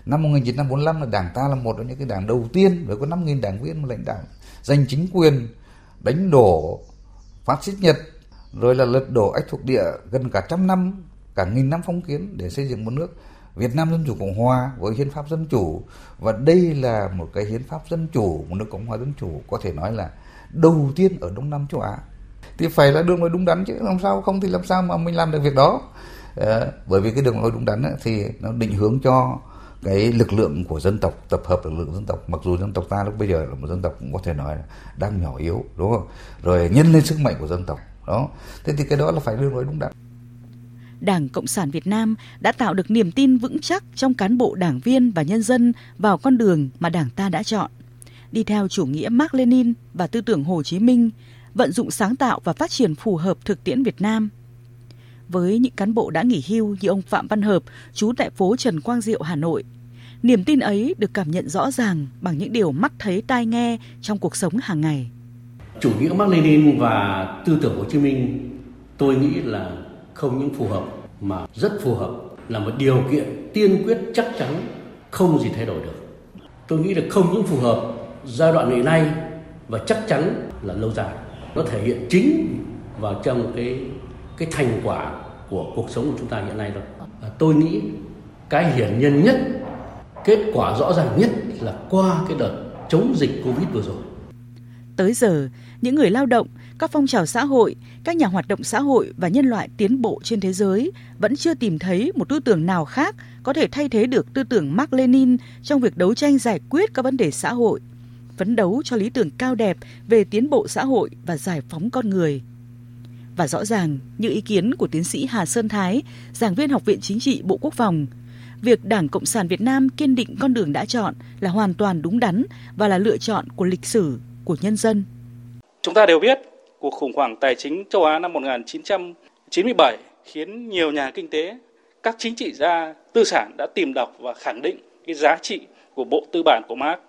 Năm 1945 là đảng ta là một trong những cái đảng đầu tiên với có 5.000 đảng viên mà lãnh đạo giành chính quyền, đánh đổ phát xít Nhật, rồi là lật đổ ách thuộc địa gần cả trăm năm, cả nghìn năm phong kiến để xây dựng một nước Việt Nam Dân Chủ Cộng Hòa với hiến pháp dân chủ. Và đây là một cái hiến pháp dân chủ, một nước Cộng hòa dân chủ, có thể nói là đầu tiên ở Đông Nam châu Á. Thì phải là đường lối đúng đắn chứ làm sao không thì làm sao mà mình làm được việc đó. À, bởi vì cái đường lối đúng đắn ấy, thì nó định hướng cho cái lực lượng của dân tộc tập hợp lực lượng dân tộc. Mặc dù dân tộc ta lúc bây giờ là một dân tộc cũng có thể nói là đang nhỏ yếu đúng không? Rồi nhân lên sức mạnh của dân tộc đó. Thế thì cái đó là phải đường lối đúng đắn. Đảng Cộng sản Việt Nam đã tạo được niềm tin vững chắc trong cán bộ đảng viên và nhân dân vào con đường mà Đảng ta đã chọn. Đi theo chủ nghĩa Mark Lenin và tư tưởng Hồ Chí Minh, vận dụng sáng tạo và phát triển phù hợp thực tiễn Việt Nam. Với những cán bộ đã nghỉ hưu như ông Phạm Văn Hợp, trú tại phố Trần Quang Diệu, Hà Nội, niềm tin ấy được cảm nhận rõ ràng bằng những điều mắt thấy tai nghe trong cuộc sống hàng ngày. Chủ nghĩa Mark Lenin và tư tưởng Hồ Chí Minh tôi nghĩ là không những phù hợp mà rất phù hợp là một điều kiện tiên quyết chắc chắn không gì thay đổi được. Tôi nghĩ là không những phù hợp giai đoạn hiện nay và chắc chắn là lâu dài. Nó thể hiện chính vào trong cái cái thành quả của cuộc sống của chúng ta hiện nay thôi. À, tôi nghĩ cái hiển nhiên nhất, kết quả rõ ràng nhất là qua cái đợt chống dịch Covid vừa rồi. Tới giờ, những người lao động, các phong trào xã hội, các nhà hoạt động xã hội và nhân loại tiến bộ trên thế giới vẫn chưa tìm thấy một tư tưởng nào khác có thể thay thế được tư tưởng Mark Lenin trong việc đấu tranh giải quyết các vấn đề xã hội, phấn đấu cho lý tưởng cao đẹp về tiến bộ xã hội và giải phóng con người. Và rõ ràng, như ý kiến của tiến sĩ Hà Sơn Thái, giảng viên Học viện Chính trị Bộ Quốc phòng, việc Đảng Cộng sản Việt Nam kiên định con đường đã chọn là hoàn toàn đúng đắn và là lựa chọn của lịch sử, của nhân dân. Chúng ta đều biết cuộc khủng hoảng tài chính châu Á năm 1997 khiến nhiều nhà kinh tế, các chính trị gia tư sản đã tìm đọc và khẳng định cái giá trị của bộ tư bản của Marx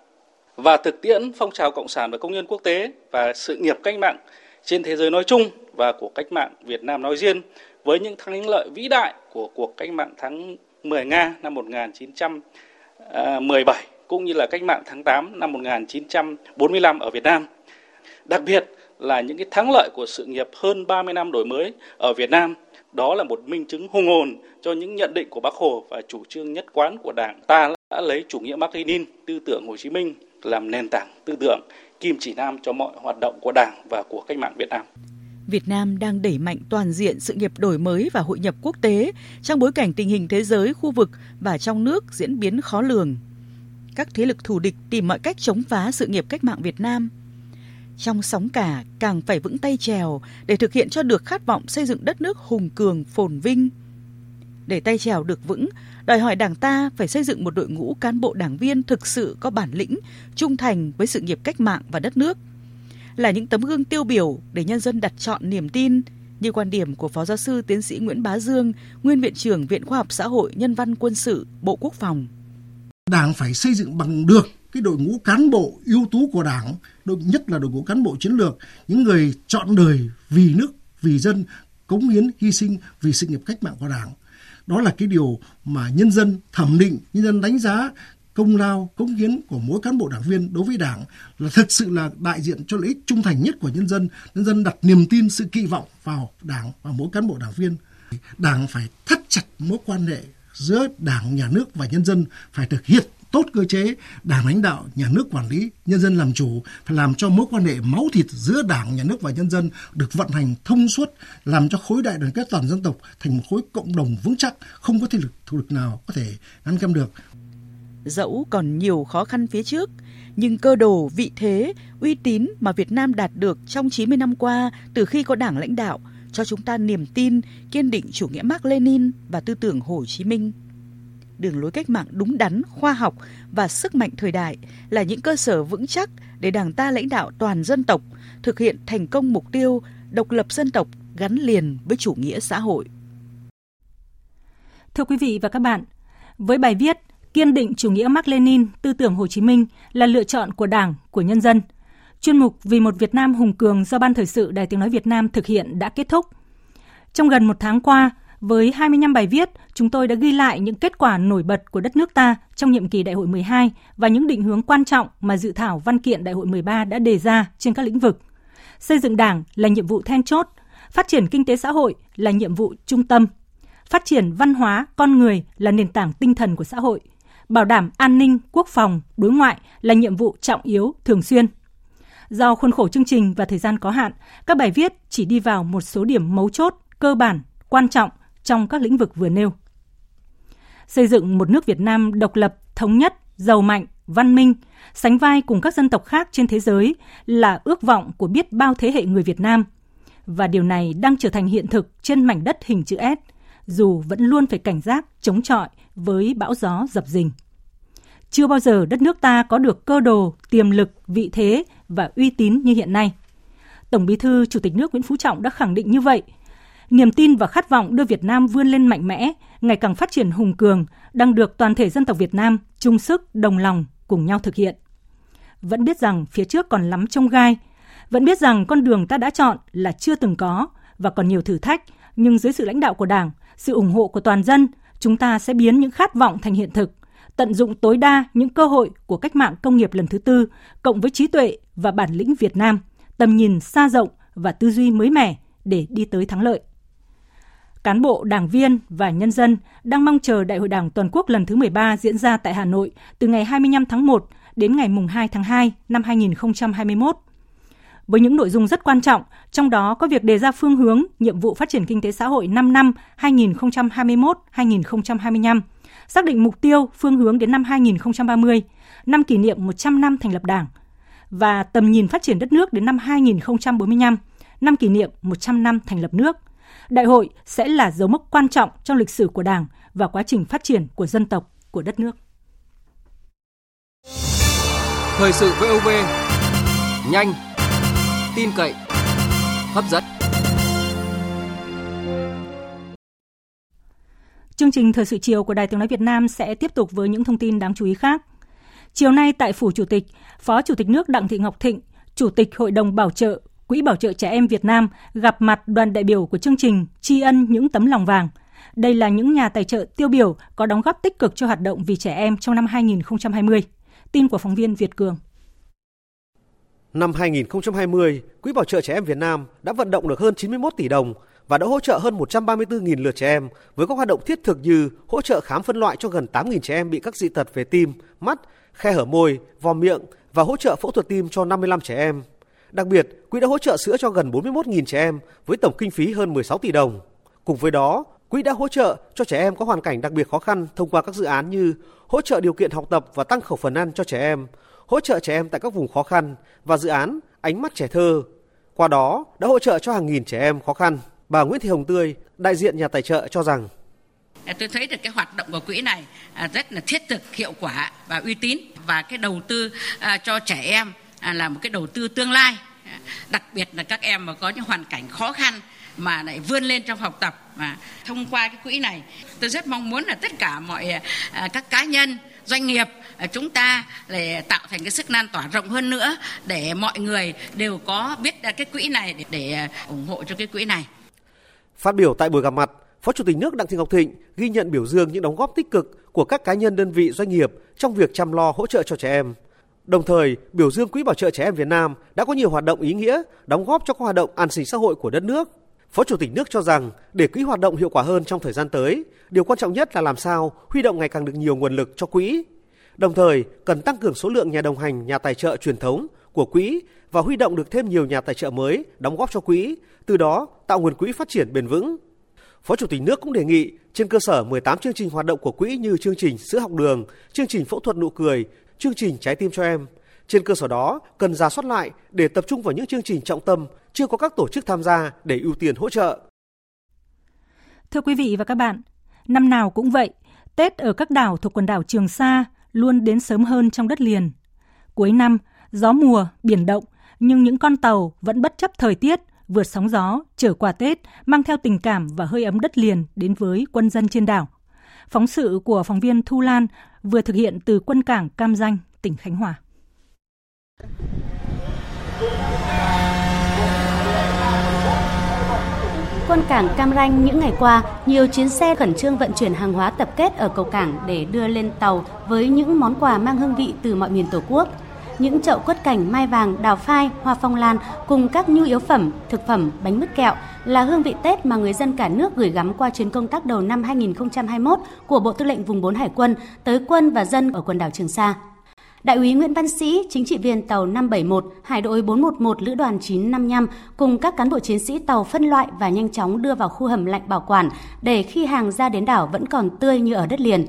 và thực tiễn phong trào cộng sản và công nhân quốc tế và sự nghiệp cách mạng trên thế giới nói chung và của cách mạng Việt Nam nói riêng với những thắng lợi vĩ đại của cuộc cách mạng tháng 10 Nga năm 1917 à, cũng như là cách mạng tháng 8 năm 1945 ở Việt Nam. Đặc biệt là những cái thắng lợi của sự nghiệp hơn 30 năm đổi mới ở Việt Nam. Đó là một minh chứng hùng hồn cho những nhận định của Bác Hồ và chủ trương nhất quán của Đảng. Ta đã lấy chủ nghĩa Mác Lênin, tư tưởng Hồ Chí Minh làm nền tảng tư tưởng kim chỉ nam cho mọi hoạt động của Đảng và của cách mạng Việt Nam. Việt Nam đang đẩy mạnh toàn diện sự nghiệp đổi mới và hội nhập quốc tế trong bối cảnh tình hình thế giới, khu vực và trong nước diễn biến khó lường. Các thế lực thù địch tìm mọi cách chống phá sự nghiệp cách mạng Việt Nam trong sóng cả càng phải vững tay trèo để thực hiện cho được khát vọng xây dựng đất nước hùng cường phồn vinh. Để tay trèo được vững, đòi hỏi Đảng ta phải xây dựng một đội ngũ cán bộ đảng viên thực sự có bản lĩnh, trung thành với sự nghiệp cách mạng và đất nước. Là những tấm gương tiêu biểu để nhân dân đặt chọn niềm tin, như quan điểm của Phó Giáo sư Tiến sĩ Nguyễn Bá Dương, Nguyên Viện trưởng Viện Khoa học Xã hội Nhân văn Quân sự, Bộ Quốc phòng. Đảng phải xây dựng bằng được cái đội ngũ cán bộ ưu tú của Đảng, đội nhất là đội ngũ cán bộ chiến lược, những người chọn đời vì nước, vì dân, cống hiến, hy sinh vì sự nghiệp cách mạng của Đảng. Đó là cái điều mà nhân dân thẩm định, nhân dân đánh giá công lao, cống hiến của mỗi cán bộ đảng viên đối với đảng là thực sự là đại diện cho lợi ích trung thành nhất của nhân dân. Nhân dân đặt niềm tin, sự kỳ vọng vào đảng và mỗi cán bộ đảng viên. Đảng phải thắt chặt mối quan hệ giữa đảng, nhà nước và nhân dân phải thực hiện tốt cơ chế đảng lãnh đạo nhà nước quản lý nhân dân làm chủ phải làm cho mối quan hệ máu thịt giữa đảng nhà nước và nhân dân được vận hành thông suốt làm cho khối đại đoàn kết toàn dân tộc thành một khối cộng đồng vững chắc không có thế lực thù địch nào có thể ngăn cấm được Dẫu còn nhiều khó khăn phía trước, nhưng cơ đồ, vị thế, uy tín mà Việt Nam đạt được trong 90 năm qua từ khi có đảng lãnh đạo cho chúng ta niềm tin, kiên định chủ nghĩa Mark Lenin và tư tưởng Hồ Chí Minh. Đường lối cách mạng đúng đắn, khoa học và sức mạnh thời đại là những cơ sở vững chắc để Đảng ta lãnh đạo toàn dân tộc, thực hiện thành công mục tiêu độc lập dân tộc gắn liền với chủ nghĩa xã hội. Thưa quý vị và các bạn, với bài viết kiên định chủ nghĩa Mark Lenin, tư tưởng Hồ Chí Minh là lựa chọn của Đảng, của nhân dân. Chuyên mục Vì một Việt Nam hùng cường do Ban Thời sự Đài Tiếng Nói Việt Nam thực hiện đã kết thúc. Trong gần một tháng qua, với 25 bài viết, chúng tôi đã ghi lại những kết quả nổi bật của đất nước ta trong nhiệm kỳ Đại hội 12 và những định hướng quan trọng mà dự thảo văn kiện Đại hội 13 đã đề ra trên các lĩnh vực. Xây dựng Đảng là nhiệm vụ then chốt, phát triển kinh tế xã hội là nhiệm vụ trung tâm, phát triển văn hóa, con người là nền tảng tinh thần của xã hội – bảo đảm an ninh, quốc phòng, đối ngoại là nhiệm vụ trọng yếu thường xuyên. Do khuôn khổ chương trình và thời gian có hạn, các bài viết chỉ đi vào một số điểm mấu chốt, cơ bản, quan trọng trong các lĩnh vực vừa nêu. Xây dựng một nước Việt Nam độc lập, thống nhất, giàu mạnh, văn minh, sánh vai cùng các dân tộc khác trên thế giới là ước vọng của biết bao thế hệ người Việt Nam. Và điều này đang trở thành hiện thực trên mảnh đất hình chữ S, dù vẫn luôn phải cảnh giác, chống chọi với bão gió dập dình. Chưa bao giờ đất nước ta có được cơ đồ, tiềm lực, vị thế và uy tín như hiện nay. Tổng Bí thư Chủ tịch nước Nguyễn Phú Trọng đã khẳng định như vậy. Niềm tin và khát vọng đưa Việt Nam vươn lên mạnh mẽ, ngày càng phát triển hùng cường, đang được toàn thể dân tộc Việt Nam chung sức, đồng lòng cùng nhau thực hiện. Vẫn biết rằng phía trước còn lắm trông gai, vẫn biết rằng con đường ta đã chọn là chưa từng có và còn nhiều thử thách, nhưng dưới sự lãnh đạo của Đảng, sự ủng hộ của toàn dân, chúng ta sẽ biến những khát vọng thành hiện thực, tận dụng tối đa những cơ hội của cách mạng công nghiệp lần thứ tư, cộng với trí tuệ và bản lĩnh Việt Nam, tầm nhìn xa rộng và tư duy mới mẻ để đi tới thắng lợi. Cán bộ, đảng viên và nhân dân đang mong chờ Đại hội Đảng toàn quốc lần thứ 13 diễn ra tại Hà Nội từ ngày 25 tháng 1 đến ngày 2 tháng 2 năm 2021 với những nội dung rất quan trọng, trong đó có việc đề ra phương hướng, nhiệm vụ phát triển kinh tế xã hội 5 năm 2021-2025, xác định mục tiêu, phương hướng đến năm 2030, năm kỷ niệm 100 năm thành lập Đảng và tầm nhìn phát triển đất nước đến năm 2045, năm kỷ niệm 100 năm thành lập nước. Đại hội sẽ là dấu mốc quan trọng trong lịch sử của Đảng và quá trình phát triển của dân tộc, của đất nước. Thời sự VOV nhanh, tin cậy, hấp dẫn. Chương trình Thời sự chiều của Đài Tiếng Nói Việt Nam sẽ tiếp tục với những thông tin đáng chú ý khác. Chiều nay tại Phủ Chủ tịch, Phó Chủ tịch nước Đặng Thị Ngọc Thịnh, Chủ tịch Hội đồng Bảo trợ, Quỹ Bảo trợ Trẻ Em Việt Nam gặp mặt đoàn đại biểu của chương trình Tri ân những tấm lòng vàng. Đây là những nhà tài trợ tiêu biểu có đóng góp tích cực cho hoạt động vì trẻ em trong năm 2020. Tin của phóng viên Việt Cường. Năm 2020, Quỹ Bảo trợ Trẻ Em Việt Nam đã vận động được hơn 91 tỷ đồng và đã hỗ trợ hơn 134.000 lượt trẻ em với các hoạt động thiết thực như hỗ trợ khám phân loại cho gần 8.000 trẻ em bị các dị tật về tim, mắt, khe hở môi, vòm miệng và hỗ trợ phẫu thuật tim cho 55 trẻ em. Đặc biệt, quỹ đã hỗ trợ sữa cho gần 41.000 trẻ em với tổng kinh phí hơn 16 tỷ đồng. Cùng với đó, quỹ đã hỗ trợ cho trẻ em có hoàn cảnh đặc biệt khó khăn thông qua các dự án như hỗ trợ điều kiện học tập và tăng khẩu phần ăn cho trẻ em, hỗ trợ trẻ em tại các vùng khó khăn và dự án Ánh mắt trẻ thơ. Qua đó đã hỗ trợ cho hàng nghìn trẻ em khó khăn. Bà Nguyễn Thị Hồng Tươi, đại diện nhà tài trợ cho rằng à, tôi thấy được cái hoạt động của quỹ này à, rất là thiết thực, hiệu quả và uy tín và cái đầu tư à, cho trẻ em À, là một cái đầu tư tương lai. À, đặc biệt là các em mà có những hoàn cảnh khó khăn mà lại vươn lên trong học tập và thông qua cái quỹ này tôi rất mong muốn là tất cả mọi à, các cá nhân doanh nghiệp chúng ta để tạo thành cái sức lan tỏa rộng hơn nữa để mọi người đều có biết cái quỹ này để, để ủng hộ cho cái quỹ này. Phát biểu tại buổi gặp mặt, Phó Chủ tịch nước Đặng Thị Ngọc Thịnh ghi nhận biểu dương những đóng góp tích cực của các cá nhân đơn vị doanh nghiệp trong việc chăm lo hỗ trợ cho trẻ em. Đồng thời, biểu dương Quỹ Bảo trợ Trẻ Em Việt Nam đã có nhiều hoạt động ý nghĩa, đóng góp cho các hoạt động an sinh xã hội của đất nước. Phó Chủ tịch nước cho rằng, để quỹ hoạt động hiệu quả hơn trong thời gian tới, điều quan trọng nhất là làm sao huy động ngày càng được nhiều nguồn lực cho quỹ. Đồng thời, cần tăng cường số lượng nhà đồng hành, nhà tài trợ truyền thống của quỹ và huy động được thêm nhiều nhà tài trợ mới đóng góp cho quỹ, từ đó tạo nguồn quỹ phát triển bền vững. Phó Chủ tịch nước cũng đề nghị trên cơ sở 18 chương trình hoạt động của quỹ như chương trình sữa học đường, chương trình phẫu thuật nụ cười, chương trình trái tim cho em. Trên cơ sở đó, cần ra soát lại để tập trung vào những chương trình trọng tâm chưa có các tổ chức tham gia để ưu tiên hỗ trợ. Thưa quý vị và các bạn, năm nào cũng vậy, Tết ở các đảo thuộc quần đảo Trường Sa luôn đến sớm hơn trong đất liền. Cuối năm, gió mùa, biển động, nhưng những con tàu vẫn bất chấp thời tiết, vượt sóng gió, chở quà Tết, mang theo tình cảm và hơi ấm đất liền đến với quân dân trên đảo. Phóng sự của phóng viên Thu Lan vừa thực hiện từ quân cảng Cam Danh, tỉnh Khánh Hòa. Quân cảng Cam Ranh những ngày qua, nhiều chuyến xe khẩn trương vận chuyển hàng hóa tập kết ở cầu cảng để đưa lên tàu với những món quà mang hương vị từ mọi miền Tổ quốc. Những chậu quất cảnh mai vàng, đào phai, hoa phong lan cùng các nhu yếu phẩm, thực phẩm, bánh mứt kẹo là hương vị Tết mà người dân cả nước gửi gắm qua chuyến công tác đầu năm 2021 của Bộ Tư lệnh Vùng 4 Hải quân tới quân và dân ở quần đảo Trường Sa. Đại úy Nguyễn Văn Sĩ, chính trị viên tàu 571, Hải đội 411 Lữ đoàn 955 cùng các cán bộ chiến sĩ tàu phân loại và nhanh chóng đưa vào khu hầm lạnh bảo quản để khi hàng ra đến đảo vẫn còn tươi như ở đất liền.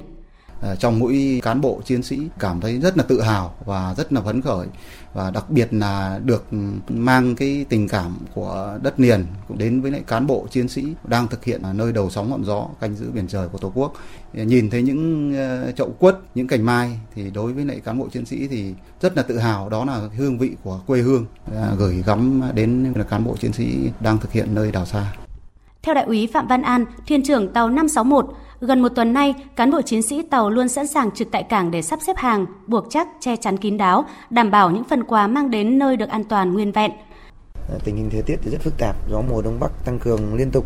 Ờ, trong mỗi cán bộ chiến sĩ cảm thấy rất là tự hào và rất là phấn khởi. Và đặc biệt là được mang cái tình cảm của đất liền đến với lại cán bộ chiến sĩ đang thực hiện ở nơi đầu sóng ngọn gió canh giữ biển trời của tổ quốc. Ờ, nhìn thấy những ờ, chậu quất những cành mai thì đối với lại cán bộ chiến sĩ thì rất là tự hào. Đó là hương vị của quê hương gửi gắm đến cán bộ chiến sĩ đang thực hiện nơi đảo xa. Theo đại úy Phạm Văn An, thuyền trưởng tàu 561, gần một tuần nay, cán bộ chiến sĩ tàu luôn sẵn sàng trực tại cảng để sắp xếp hàng, buộc chắc, che chắn kín đáo, đảm bảo những phần quà mang đến nơi được an toàn nguyên vẹn. Tình hình thời tiết thì rất phức tạp, gió mùa đông bắc tăng cường liên tục.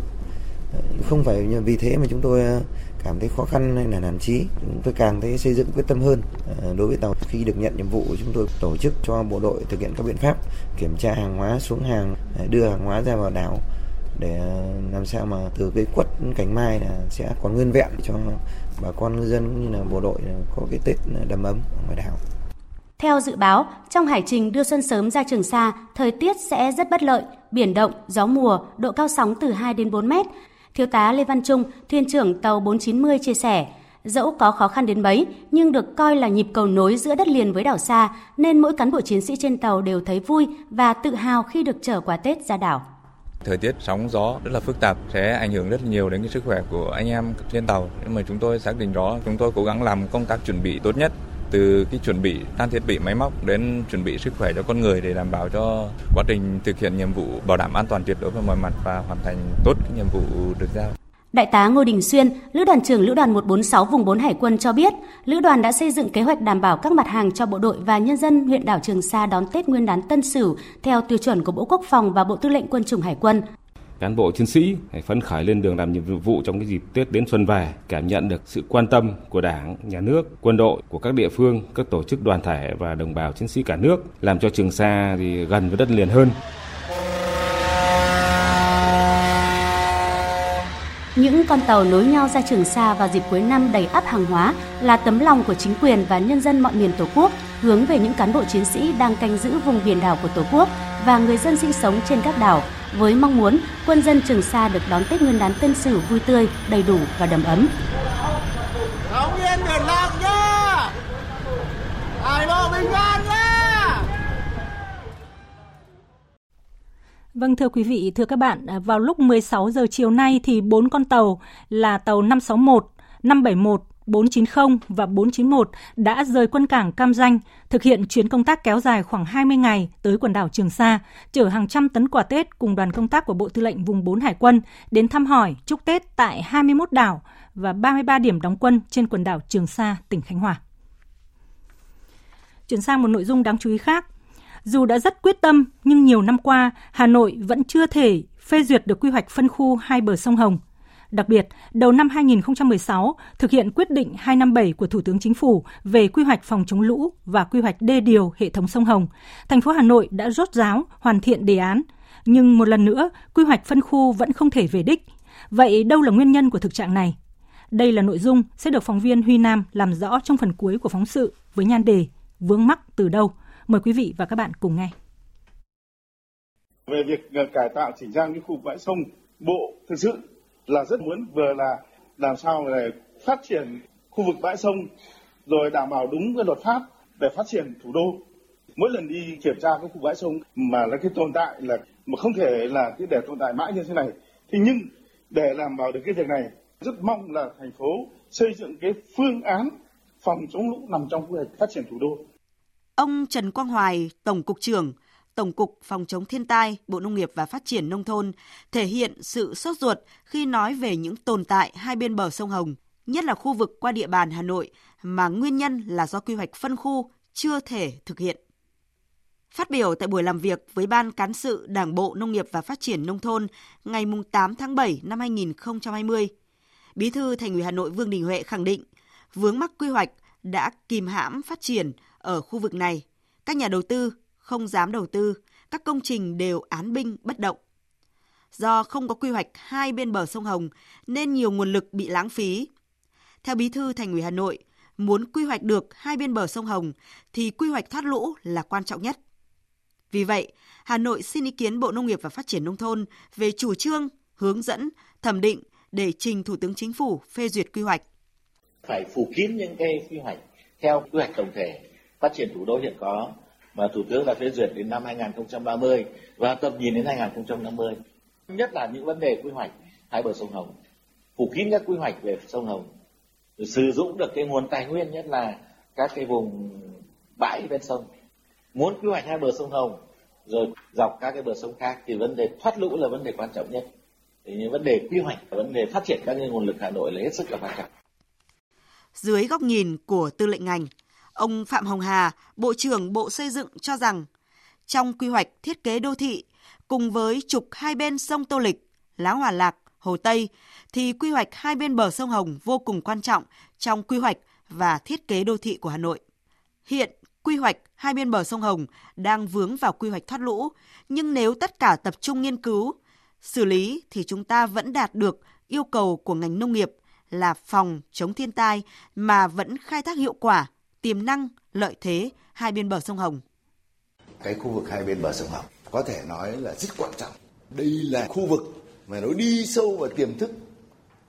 Không phải vì thế mà chúng tôi ờ, cảm thấy khó khăn hay là nản chí chúng tôi càng thấy xây dựng quyết tâm hơn ờ, đối với tàu khi được nhận nhiệm vụ chúng tôi tổ chức cho bộ đội thực hiện các biện pháp kiểm tra hàng hóa xuống hàng ờ, đưa hàng hóa ra vào đảo để làm sao mà từ cái quất cánh mai là sẽ còn nguyên vẹn cho bà con ngư dân cũng như là bộ đội có cái Tết đầm ấm ở ngoài đảo. Theo dự báo, trong hải trình đưa xuân sớm ra Trường Sa, thời tiết sẽ rất bất lợi, biển động, gió mùa, độ cao sóng từ 2 đến 4 mét. Thiếu tá Lê Văn Trung, thuyền trưởng tàu 490 chia sẻ, dẫu có khó khăn đến mấy, nhưng được coi là nhịp cầu nối giữa đất liền với đảo xa, nên mỗi cán bộ chiến sĩ trên tàu đều thấy vui và tự hào khi được chở quà Tết ra đảo thời tiết sóng gió rất là phức tạp sẽ ảnh hưởng rất nhiều đến cái sức khỏe của anh em trên tàu nhưng mà chúng tôi xác định rõ, chúng tôi cố gắng làm công tác chuẩn bị tốt nhất, từ cái chuẩn bị trang thiết bị, máy móc đến chuẩn bị sức khỏe cho con người để đảm bảo cho quá trình thực hiện nhiệm vụ bảo đảm an toàn tuyệt đối về mọi mặt và hoàn thành tốt cái nhiệm vụ được giao. Đại tá Ngô Đình Xuyên, Lữ đoàn trưởng Lữ đoàn 146 vùng 4 Hải quân cho biết, Lữ đoàn đã xây dựng kế hoạch đảm bảo các mặt hàng cho bộ đội và nhân dân huyện đảo Trường Sa đón Tết Nguyên đán Tân Sửu theo tiêu chuẩn của Bộ Quốc phòng và Bộ Tư lệnh Quân chủng Hải quân cán bộ chiến sĩ phải phấn khởi lên đường làm nhiệm vụ trong cái dịp Tết đến xuân về, cảm nhận được sự quan tâm của Đảng, Nhà nước, quân đội, của các địa phương, các tổ chức đoàn thể và đồng bào chiến sĩ cả nước, làm cho Trường Sa thì gần với đất liền hơn. Những con tàu nối nhau ra Trường Sa vào dịp cuối năm đầy ắp hàng hóa là tấm lòng của chính quyền và nhân dân mọi miền Tổ quốc hướng về những cán bộ chiến sĩ đang canh giữ vùng biển đảo của Tổ quốc và người dân sinh sống trên các đảo với mong muốn quân dân Trường Sa được đón Tết Nguyên đán Tân Sửu vui tươi, đầy đủ và đầm ấm. Thống yên biển lạc nhá! Hải lộ bình an nhá! Vâng thưa quý vị, thưa các bạn, à, vào lúc 16 giờ chiều nay thì bốn con tàu là tàu 561, 571 490 và 491 đã rời quân cảng Cam Ranh, thực hiện chuyến công tác kéo dài khoảng 20 ngày tới quần đảo Trường Sa, chở hàng trăm tấn quà Tết cùng đoàn công tác của Bộ Tư lệnh Vùng 4 Hải quân đến thăm hỏi, chúc Tết tại 21 đảo và 33 điểm đóng quân trên quần đảo Trường Sa, tỉnh Khánh Hòa. Chuyển sang một nội dung đáng chú ý khác. Dù đã rất quyết tâm, nhưng nhiều năm qua, Hà Nội vẫn chưa thể phê duyệt được quy hoạch phân khu hai bờ sông Hồng. Đặc biệt, đầu năm 2016, thực hiện quyết định 257 của Thủ tướng Chính phủ về quy hoạch phòng chống lũ và quy hoạch đê điều hệ thống sông Hồng, thành phố Hà Nội đã rốt ráo hoàn thiện đề án. Nhưng một lần nữa, quy hoạch phân khu vẫn không thể về đích. Vậy đâu là nguyên nhân của thực trạng này? Đây là nội dung sẽ được phóng viên Huy Nam làm rõ trong phần cuối của phóng sự với nhan đề Vướng mắc từ đâu? Mời quý vị và các bạn cùng nghe. Về việc cải tạo chỉnh trang những khu bãi sông, Bộ thực sự là rất muốn vừa là làm sao để phát triển khu vực bãi sông rồi đảm bảo đúng cái luật pháp để phát triển thủ đô mỗi lần đi kiểm tra các khu bãi sông mà là cái tồn tại là mà không thể là cái để tồn tại mãi như thế này thì nhưng để làm vào được cái việc này rất mong là thành phố xây dựng cái phương án phòng chống lũ nằm trong quy hoạch phát triển thủ đô. Ông Trần Quang Hoài, Tổng cục trưởng Tổng cục Phòng chống thiên tai, Bộ Nông nghiệp và Phát triển Nông thôn thể hiện sự sốt ruột khi nói về những tồn tại hai bên bờ sông Hồng, nhất là khu vực qua địa bàn Hà Nội mà nguyên nhân là do quy hoạch phân khu chưa thể thực hiện. Phát biểu tại buổi làm việc với Ban Cán sự Đảng Bộ Nông nghiệp và Phát triển Nông thôn ngày 8 tháng 7 năm 2020, Bí thư Thành ủy Hà Nội Vương Đình Huệ khẳng định vướng mắc quy hoạch đã kìm hãm phát triển ở khu vực này. Các nhà đầu tư không dám đầu tư, các công trình đều án binh bất động. Do không có quy hoạch hai bên bờ sông Hồng nên nhiều nguồn lực bị lãng phí. Theo Bí thư Thành ủy Hà Nội, muốn quy hoạch được hai bên bờ sông Hồng thì quy hoạch thoát lũ là quan trọng nhất. Vì vậy, Hà Nội xin ý kiến Bộ Nông nghiệp và Phát triển Nông thôn về chủ trương, hướng dẫn, thẩm định để trình Thủ tướng Chính phủ phê duyệt quy hoạch. Phải phủ kín những cái quy hoạch theo quy hoạch tổng thể phát triển thủ đô hiện có mà Thủ tướng đã phê duyệt đến năm 2030 và tầm nhìn đến 2050. Nhất là những vấn đề quy hoạch hai bờ sông Hồng, phủ kín các quy hoạch về sông Hồng, sử dụng được cái nguồn tài nguyên nhất là các cái vùng bãi bên sông. Muốn quy hoạch hai bờ sông Hồng rồi dọc các cái bờ sông khác thì vấn đề thoát lũ là vấn đề quan trọng nhất. Thì những vấn đề quy hoạch, vấn đề phát triển các nguồn lực Hà Nội là hết sức là quan trọng. Dưới góc nhìn của tư lệnh ngành, Ông Phạm Hồng Hà, Bộ trưởng Bộ Xây dựng cho rằng trong quy hoạch thiết kế đô thị cùng với trục hai bên sông Tô Lịch, lá Hòa Lạc, Hồ Tây thì quy hoạch hai bên bờ sông Hồng vô cùng quan trọng trong quy hoạch và thiết kế đô thị của Hà Nội. Hiện quy hoạch hai bên bờ sông Hồng đang vướng vào quy hoạch thoát lũ, nhưng nếu tất cả tập trung nghiên cứu, xử lý thì chúng ta vẫn đạt được yêu cầu của ngành nông nghiệp là phòng chống thiên tai mà vẫn khai thác hiệu quả tiềm năng, lợi thế hai bên bờ sông Hồng. Cái khu vực hai bên bờ sông Hồng có thể nói là rất quan trọng. Đây là khu vực mà nó đi sâu vào tiềm thức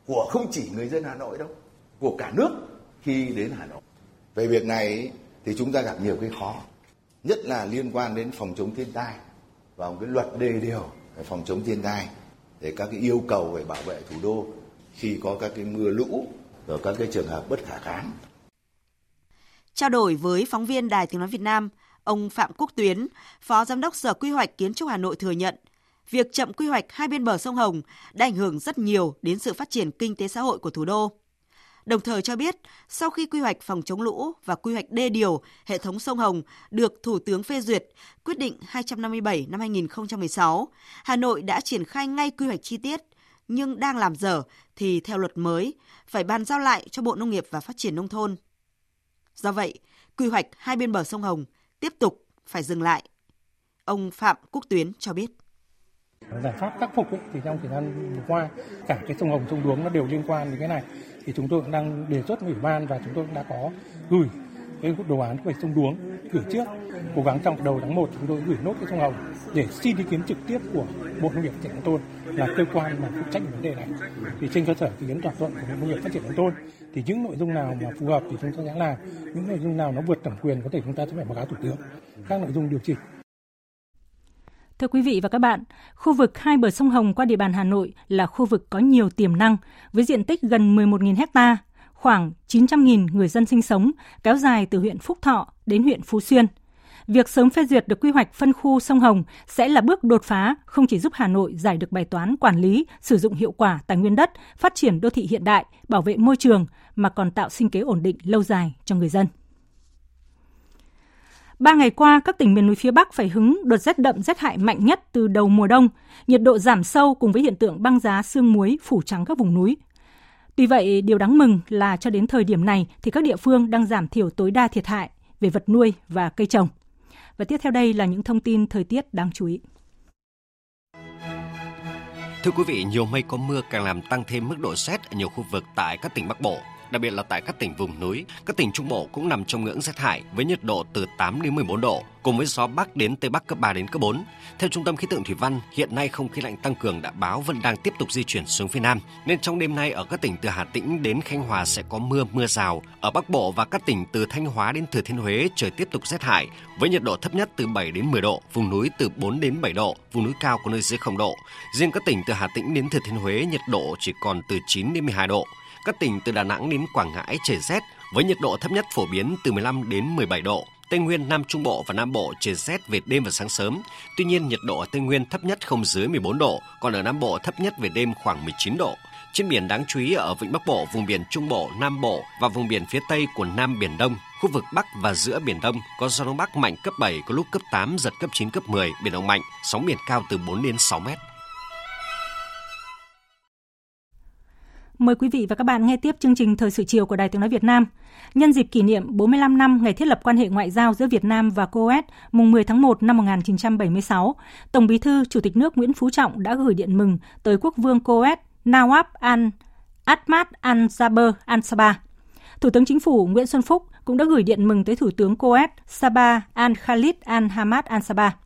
của không chỉ người dân Hà Nội đâu, của cả nước khi đến Hà Nội. Về việc này thì chúng ta gặp nhiều cái khó, nhất là liên quan đến phòng chống thiên tai và một cái luật đề điều về phòng chống thiên tai để các cái yêu cầu về bảo vệ thủ đô khi có các cái mưa lũ rồi các cái trường hợp bất khả kháng Trao đổi với phóng viên Đài Tiếng Nói Việt Nam, ông Phạm Quốc Tuyến, Phó Giám đốc Sở Quy hoạch Kiến trúc Hà Nội thừa nhận, việc chậm quy hoạch hai bên bờ sông Hồng đã ảnh hưởng rất nhiều đến sự phát triển kinh tế xã hội của thủ đô. Đồng thời cho biết, sau khi quy hoạch phòng chống lũ và quy hoạch đê điều hệ thống sông Hồng được Thủ tướng phê duyệt, quyết định 257 năm 2016, Hà Nội đã triển khai ngay quy hoạch chi tiết, nhưng đang làm dở thì theo luật mới phải bàn giao lại cho Bộ Nông nghiệp và Phát triển Nông thôn Do vậy, quy hoạch hai bên bờ sông Hồng tiếp tục phải dừng lại. Ông Phạm Quốc Tuyến cho biết. Giải pháp khắc phục ấy, thì trong thời gian vừa qua cả cái sông Hồng sông Đuống nó đều liên quan đến cái này thì chúng tôi cũng đang đề xuất ủy ban và chúng tôi cũng đã có gửi cái đồ án về sông Đuống gửi trước. Cố gắng trong đầu tháng 1 chúng tôi gửi nốt cái sông Hồng để xin ý kiến trực tiếp của Bộ Nông nghiệp Phát triển Nông thôn là cơ quan mà phụ trách vấn đề này. Thì trên cơ sở ý kiến thỏa thuận của Bộ Nông nghiệp Phát triển Nông thôn thì những nội dung nào mà phù hợp thì chúng ta sẽ làm. Những nội dung nào nó vượt thẩm quyền có thể chúng ta sẽ phải báo cáo thủ tướng. Các nội dung điều chỉnh. Thưa quý vị và các bạn, khu vực hai bờ sông Hồng qua địa bàn Hà Nội là khu vực có nhiều tiềm năng với diện tích gần 11.000 hecta khoảng 900.000 người dân sinh sống, kéo dài từ huyện Phúc Thọ đến huyện Phú Xuyên. Việc sớm phê duyệt được quy hoạch phân khu sông Hồng sẽ là bước đột phá, không chỉ giúp Hà Nội giải được bài toán quản lý, sử dụng hiệu quả tài nguyên đất, phát triển đô thị hiện đại, bảo vệ môi trường, mà còn tạo sinh kế ổn định lâu dài cho người dân. Ba ngày qua, các tỉnh miền núi phía Bắc phải hứng đợt rét đậm rét hại mạnh nhất từ đầu mùa đông. Nhiệt độ giảm sâu cùng với hiện tượng băng giá sương muối phủ trắng các vùng núi. Tuy vậy, điều đáng mừng là cho đến thời điểm này thì các địa phương đang giảm thiểu tối đa thiệt hại về vật nuôi và cây trồng. Và tiếp theo đây là những thông tin thời tiết đáng chú ý. Thưa quý vị, nhiều mây có mưa càng làm tăng thêm mức độ rét ở nhiều khu vực tại các tỉnh Bắc Bộ đặc biệt là tại các tỉnh vùng núi. Các tỉnh Trung Bộ cũng nằm trong ngưỡng rét hại với nhiệt độ từ 8 đến 14 độ, cùng với gió bắc đến tây bắc cấp 3 đến cấp 4. Theo Trung tâm khí tượng thủy văn, hiện nay không khí lạnh tăng cường đã báo vẫn đang tiếp tục di chuyển xuống phía nam, nên trong đêm nay ở các tỉnh từ Hà Tĩnh đến Khánh Hòa sẽ có mưa mưa rào. Ở Bắc Bộ và các tỉnh từ Thanh Hóa đến Thừa Thiên Huế trời tiếp tục rét hại với nhiệt độ thấp nhất từ 7 đến 10 độ, vùng núi từ 4 đến 7 độ, vùng núi cao có nơi dưới 0 độ. Riêng các tỉnh từ Hà Tĩnh đến Thừa Thiên Huế nhiệt độ chỉ còn từ 9 đến 12 độ. Các tỉnh từ Đà Nẵng đến Quảng Ngãi trời rét với nhiệt độ thấp nhất phổ biến từ 15 đến 17 độ. Tây Nguyên, Nam Trung Bộ và Nam Bộ trời rét về đêm và sáng sớm. Tuy nhiên, nhiệt độ ở Tây Nguyên thấp nhất không dưới 14 độ, còn ở Nam Bộ thấp nhất về đêm khoảng 19 độ. Trên biển đáng chú ý ở Vịnh Bắc Bộ, vùng biển Trung Bộ, Nam Bộ và vùng biển phía Tây của Nam Biển Đông, khu vực Bắc và giữa Biển Đông có gió Đông Bắc mạnh cấp 7, có lúc cấp 8, giật cấp 9, cấp 10, biển động mạnh, sóng biển cao từ 4 đến 6 mét. Mời quý vị và các bạn nghe tiếp chương trình Thời sự chiều của Đài Tiếng Nói Việt Nam. Nhân dịp kỷ niệm 45 năm ngày thiết lập quan hệ ngoại giao giữa Việt Nam và Coes mùng 10 tháng 1 năm 1976, Tổng bí thư Chủ tịch nước Nguyễn Phú Trọng đã gửi điện mừng tới quốc vương Coes Nawab Al Ahmad Al Jaber Al Sabah. Thủ tướng Chính phủ Nguyễn Xuân Phúc cũng đã gửi điện mừng tới Thủ tướng Coes Sabah Al Khalid Al Hamad Al Sabah.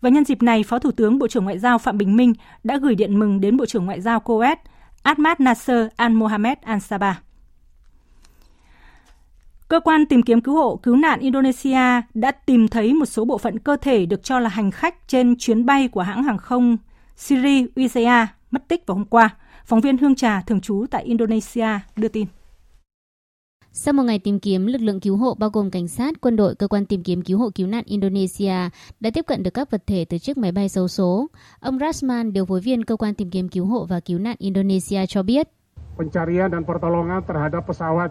Và nhân dịp này, Phó Thủ tướng Bộ trưởng Ngoại giao Phạm Bình Minh đã gửi điện mừng đến Bộ trưởng Ngoại giao Coes Ahmad Nasser Al Mohamed Al Sabah. Cơ quan tìm kiếm cứu hộ cứu nạn Indonesia đã tìm thấy một số bộ phận cơ thể được cho là hành khách trên chuyến bay của hãng hàng không Siri Wijaya mất tích vào hôm qua. Phóng viên Hương Trà thường trú tại Indonesia đưa tin. Sau một ngày tìm kiếm, lực lượng cứu hộ bao gồm cảnh sát, quân đội, cơ quan tìm kiếm cứu hộ cứu nạn Indonesia đã tiếp cận được các vật thể từ chiếc máy bay xấu số. Ông Rasman, điều phối viên cơ quan tìm kiếm cứu hộ và cứu nạn Indonesia cho biết. Pencarian dan pertolongan terhadap pesawat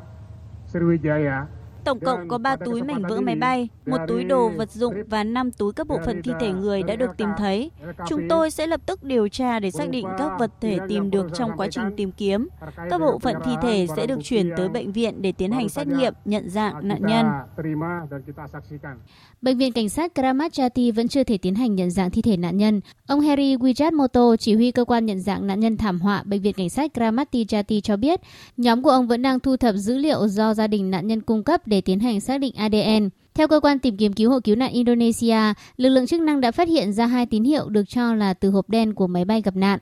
Sriwijaya Tổng cộng có 3 túi mảnh vỡ máy bay, một túi đồ vật dụng và 5 túi các bộ phận thi thể người đã được tìm thấy. Chúng tôi sẽ lập tức điều tra để xác định các vật thể tìm được trong quá trình tìm kiếm. Các bộ phận thi thể sẽ được chuyển tới bệnh viện để tiến hành xét nghiệm, nhận dạng nạn nhân. Bệnh viện cảnh sát Kramat Jati vẫn chưa thể tiến hành nhận dạng thi thể nạn nhân. Ông Harry Wijatmoto, chỉ huy cơ quan nhận dạng nạn nhân thảm họa Bệnh viện cảnh sát Kramati Jati cho biết, nhóm của ông vẫn đang thu thập dữ liệu do gia đình nạn nhân cung cấp để tiến hành xác định ADN. Theo cơ quan tìm kiếm cứu hộ cứu nạn Indonesia, lực lượng chức năng đã phát hiện ra hai tín hiệu được cho là từ hộp đen của máy bay gặp nạn.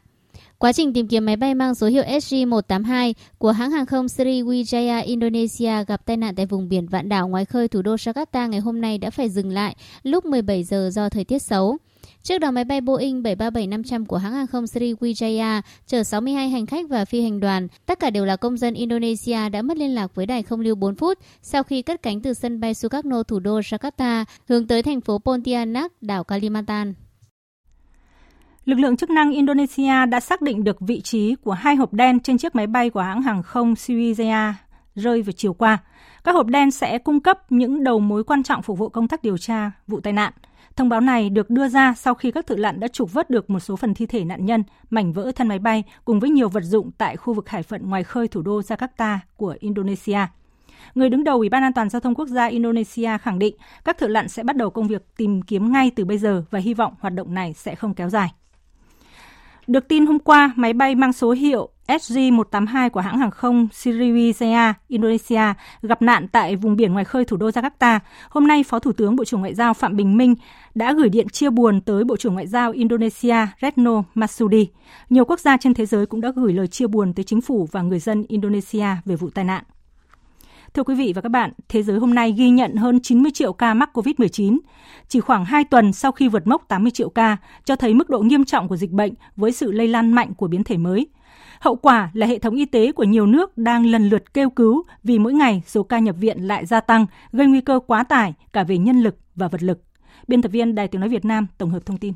Quá trình tìm kiếm máy bay mang số hiệu SG-182 của hãng hàng không Sriwijaya Indonesia gặp tai nạn tại vùng biển Vạn đảo ngoài khơi thủ đô Jakarta ngày hôm nay đã phải dừng lại lúc 17 giờ do thời tiết xấu. Trước đó, máy bay Boeing 737-500 của hãng hàng không Sriwijaya chở 62 hành khách và phi hành đoàn, tất cả đều là công dân Indonesia đã mất liên lạc với đài không lưu 4 phút sau khi cất cánh từ sân bay Sukarno thủ đô Jakarta hướng tới thành phố Pontianak, đảo Kalimantan. Lực lượng chức năng Indonesia đã xác định được vị trí của hai hộp đen trên chiếc máy bay của hãng hàng không Sriwijaya rơi vào chiều qua. Các hộp đen sẽ cung cấp những đầu mối quan trọng phục vụ công tác điều tra vụ tai nạn. Thông báo này được đưa ra sau khi các thợ lặn đã trục vớt được một số phần thi thể nạn nhân, mảnh vỡ thân máy bay cùng với nhiều vật dụng tại khu vực hải phận ngoài khơi thủ đô Jakarta của Indonesia. Người đứng đầu Ủy ban An toàn giao thông quốc gia Indonesia khẳng định các thợ lặn sẽ bắt đầu công việc tìm kiếm ngay từ bây giờ và hy vọng hoạt động này sẽ không kéo dài. Được tin hôm qua, máy bay mang số hiệu SG-182 của hãng hàng không Sriwijaya, Indonesia gặp nạn tại vùng biển ngoài khơi thủ đô Jakarta. Hôm nay, Phó Thủ tướng Bộ trưởng Ngoại giao Phạm Bình Minh đã gửi điện chia buồn tới Bộ trưởng Ngoại giao Indonesia Retno Masudi. Nhiều quốc gia trên thế giới cũng đã gửi lời chia buồn tới chính phủ và người dân Indonesia về vụ tai nạn. Thưa quý vị và các bạn, thế giới hôm nay ghi nhận hơn 90 triệu ca mắc COVID-19. Chỉ khoảng 2 tuần sau khi vượt mốc 80 triệu ca, cho thấy mức độ nghiêm trọng của dịch bệnh với sự lây lan mạnh của biến thể mới. Hậu quả là hệ thống y tế của nhiều nước đang lần lượt kêu cứu vì mỗi ngày số ca nhập viện lại gia tăng, gây nguy cơ quá tải cả về nhân lực và vật lực. Biên tập viên Đài Tiếng Nói Việt Nam tổng hợp thông tin.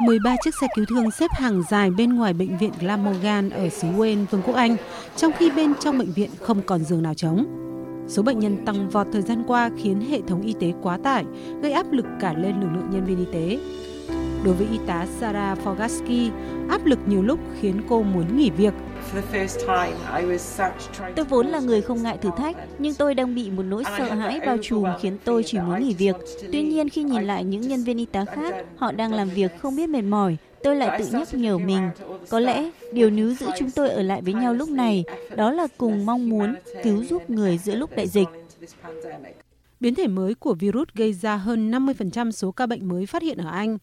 13 chiếc xe cứu thương xếp hàng dài bên ngoài bệnh viện Glamorgan ở xứ Wales, Vương quốc Anh, trong khi bên trong bệnh viện không còn giường nào trống. Số bệnh nhân tăng vọt thời gian qua khiến hệ thống y tế quá tải, gây áp lực cả lên lực lượng nhân viên y tế. Đối với y tá Sarah Fogaski, áp lực nhiều lúc khiến cô muốn nghỉ việc. Tôi vốn là người không ngại thử thách, nhưng tôi đang bị một nỗi sợ hãi bao trùm khiến tôi chỉ muốn nghỉ việc. Tuy nhiên khi nhìn lại những nhân viên y tá khác, họ đang làm việc không biết mệt mỏi, tôi lại tự nhắc nhở mình. Có lẽ điều níu giữ chúng tôi ở lại với nhau lúc này, đó là cùng mong muốn cứu giúp người giữa lúc đại dịch. Biến thể mới của virus gây ra hơn 50% số ca bệnh mới phát hiện ở Anh.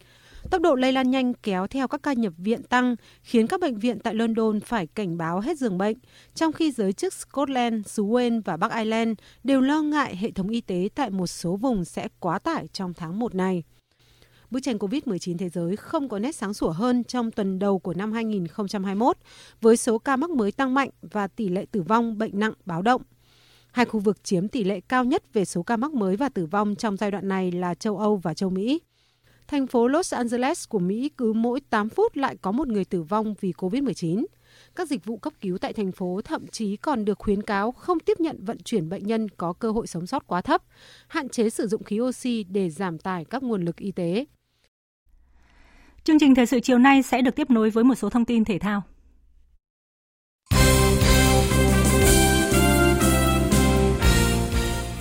Tốc độ lây lan nhanh kéo theo các ca nhập viện tăng, khiến các bệnh viện tại London phải cảnh báo hết giường bệnh, trong khi giới chức Scotland, xứ Wales và Bắc Ireland đều lo ngại hệ thống y tế tại một số vùng sẽ quá tải trong tháng 1 này. Bức tranh COVID-19 thế giới không có nét sáng sủa hơn trong tuần đầu của năm 2021, với số ca mắc mới tăng mạnh và tỷ lệ tử vong bệnh nặng báo động. Hai khu vực chiếm tỷ lệ cao nhất về số ca mắc mới và tử vong trong giai đoạn này là châu Âu và châu Mỹ thành phố Los Angeles của Mỹ cứ mỗi 8 phút lại có một người tử vong vì COVID-19. Các dịch vụ cấp cứu tại thành phố thậm chí còn được khuyến cáo không tiếp nhận vận chuyển bệnh nhân có cơ hội sống sót quá thấp, hạn chế sử dụng khí oxy để giảm tải các nguồn lực y tế. Chương trình thời sự chiều nay sẽ được tiếp nối với một số thông tin thể thao.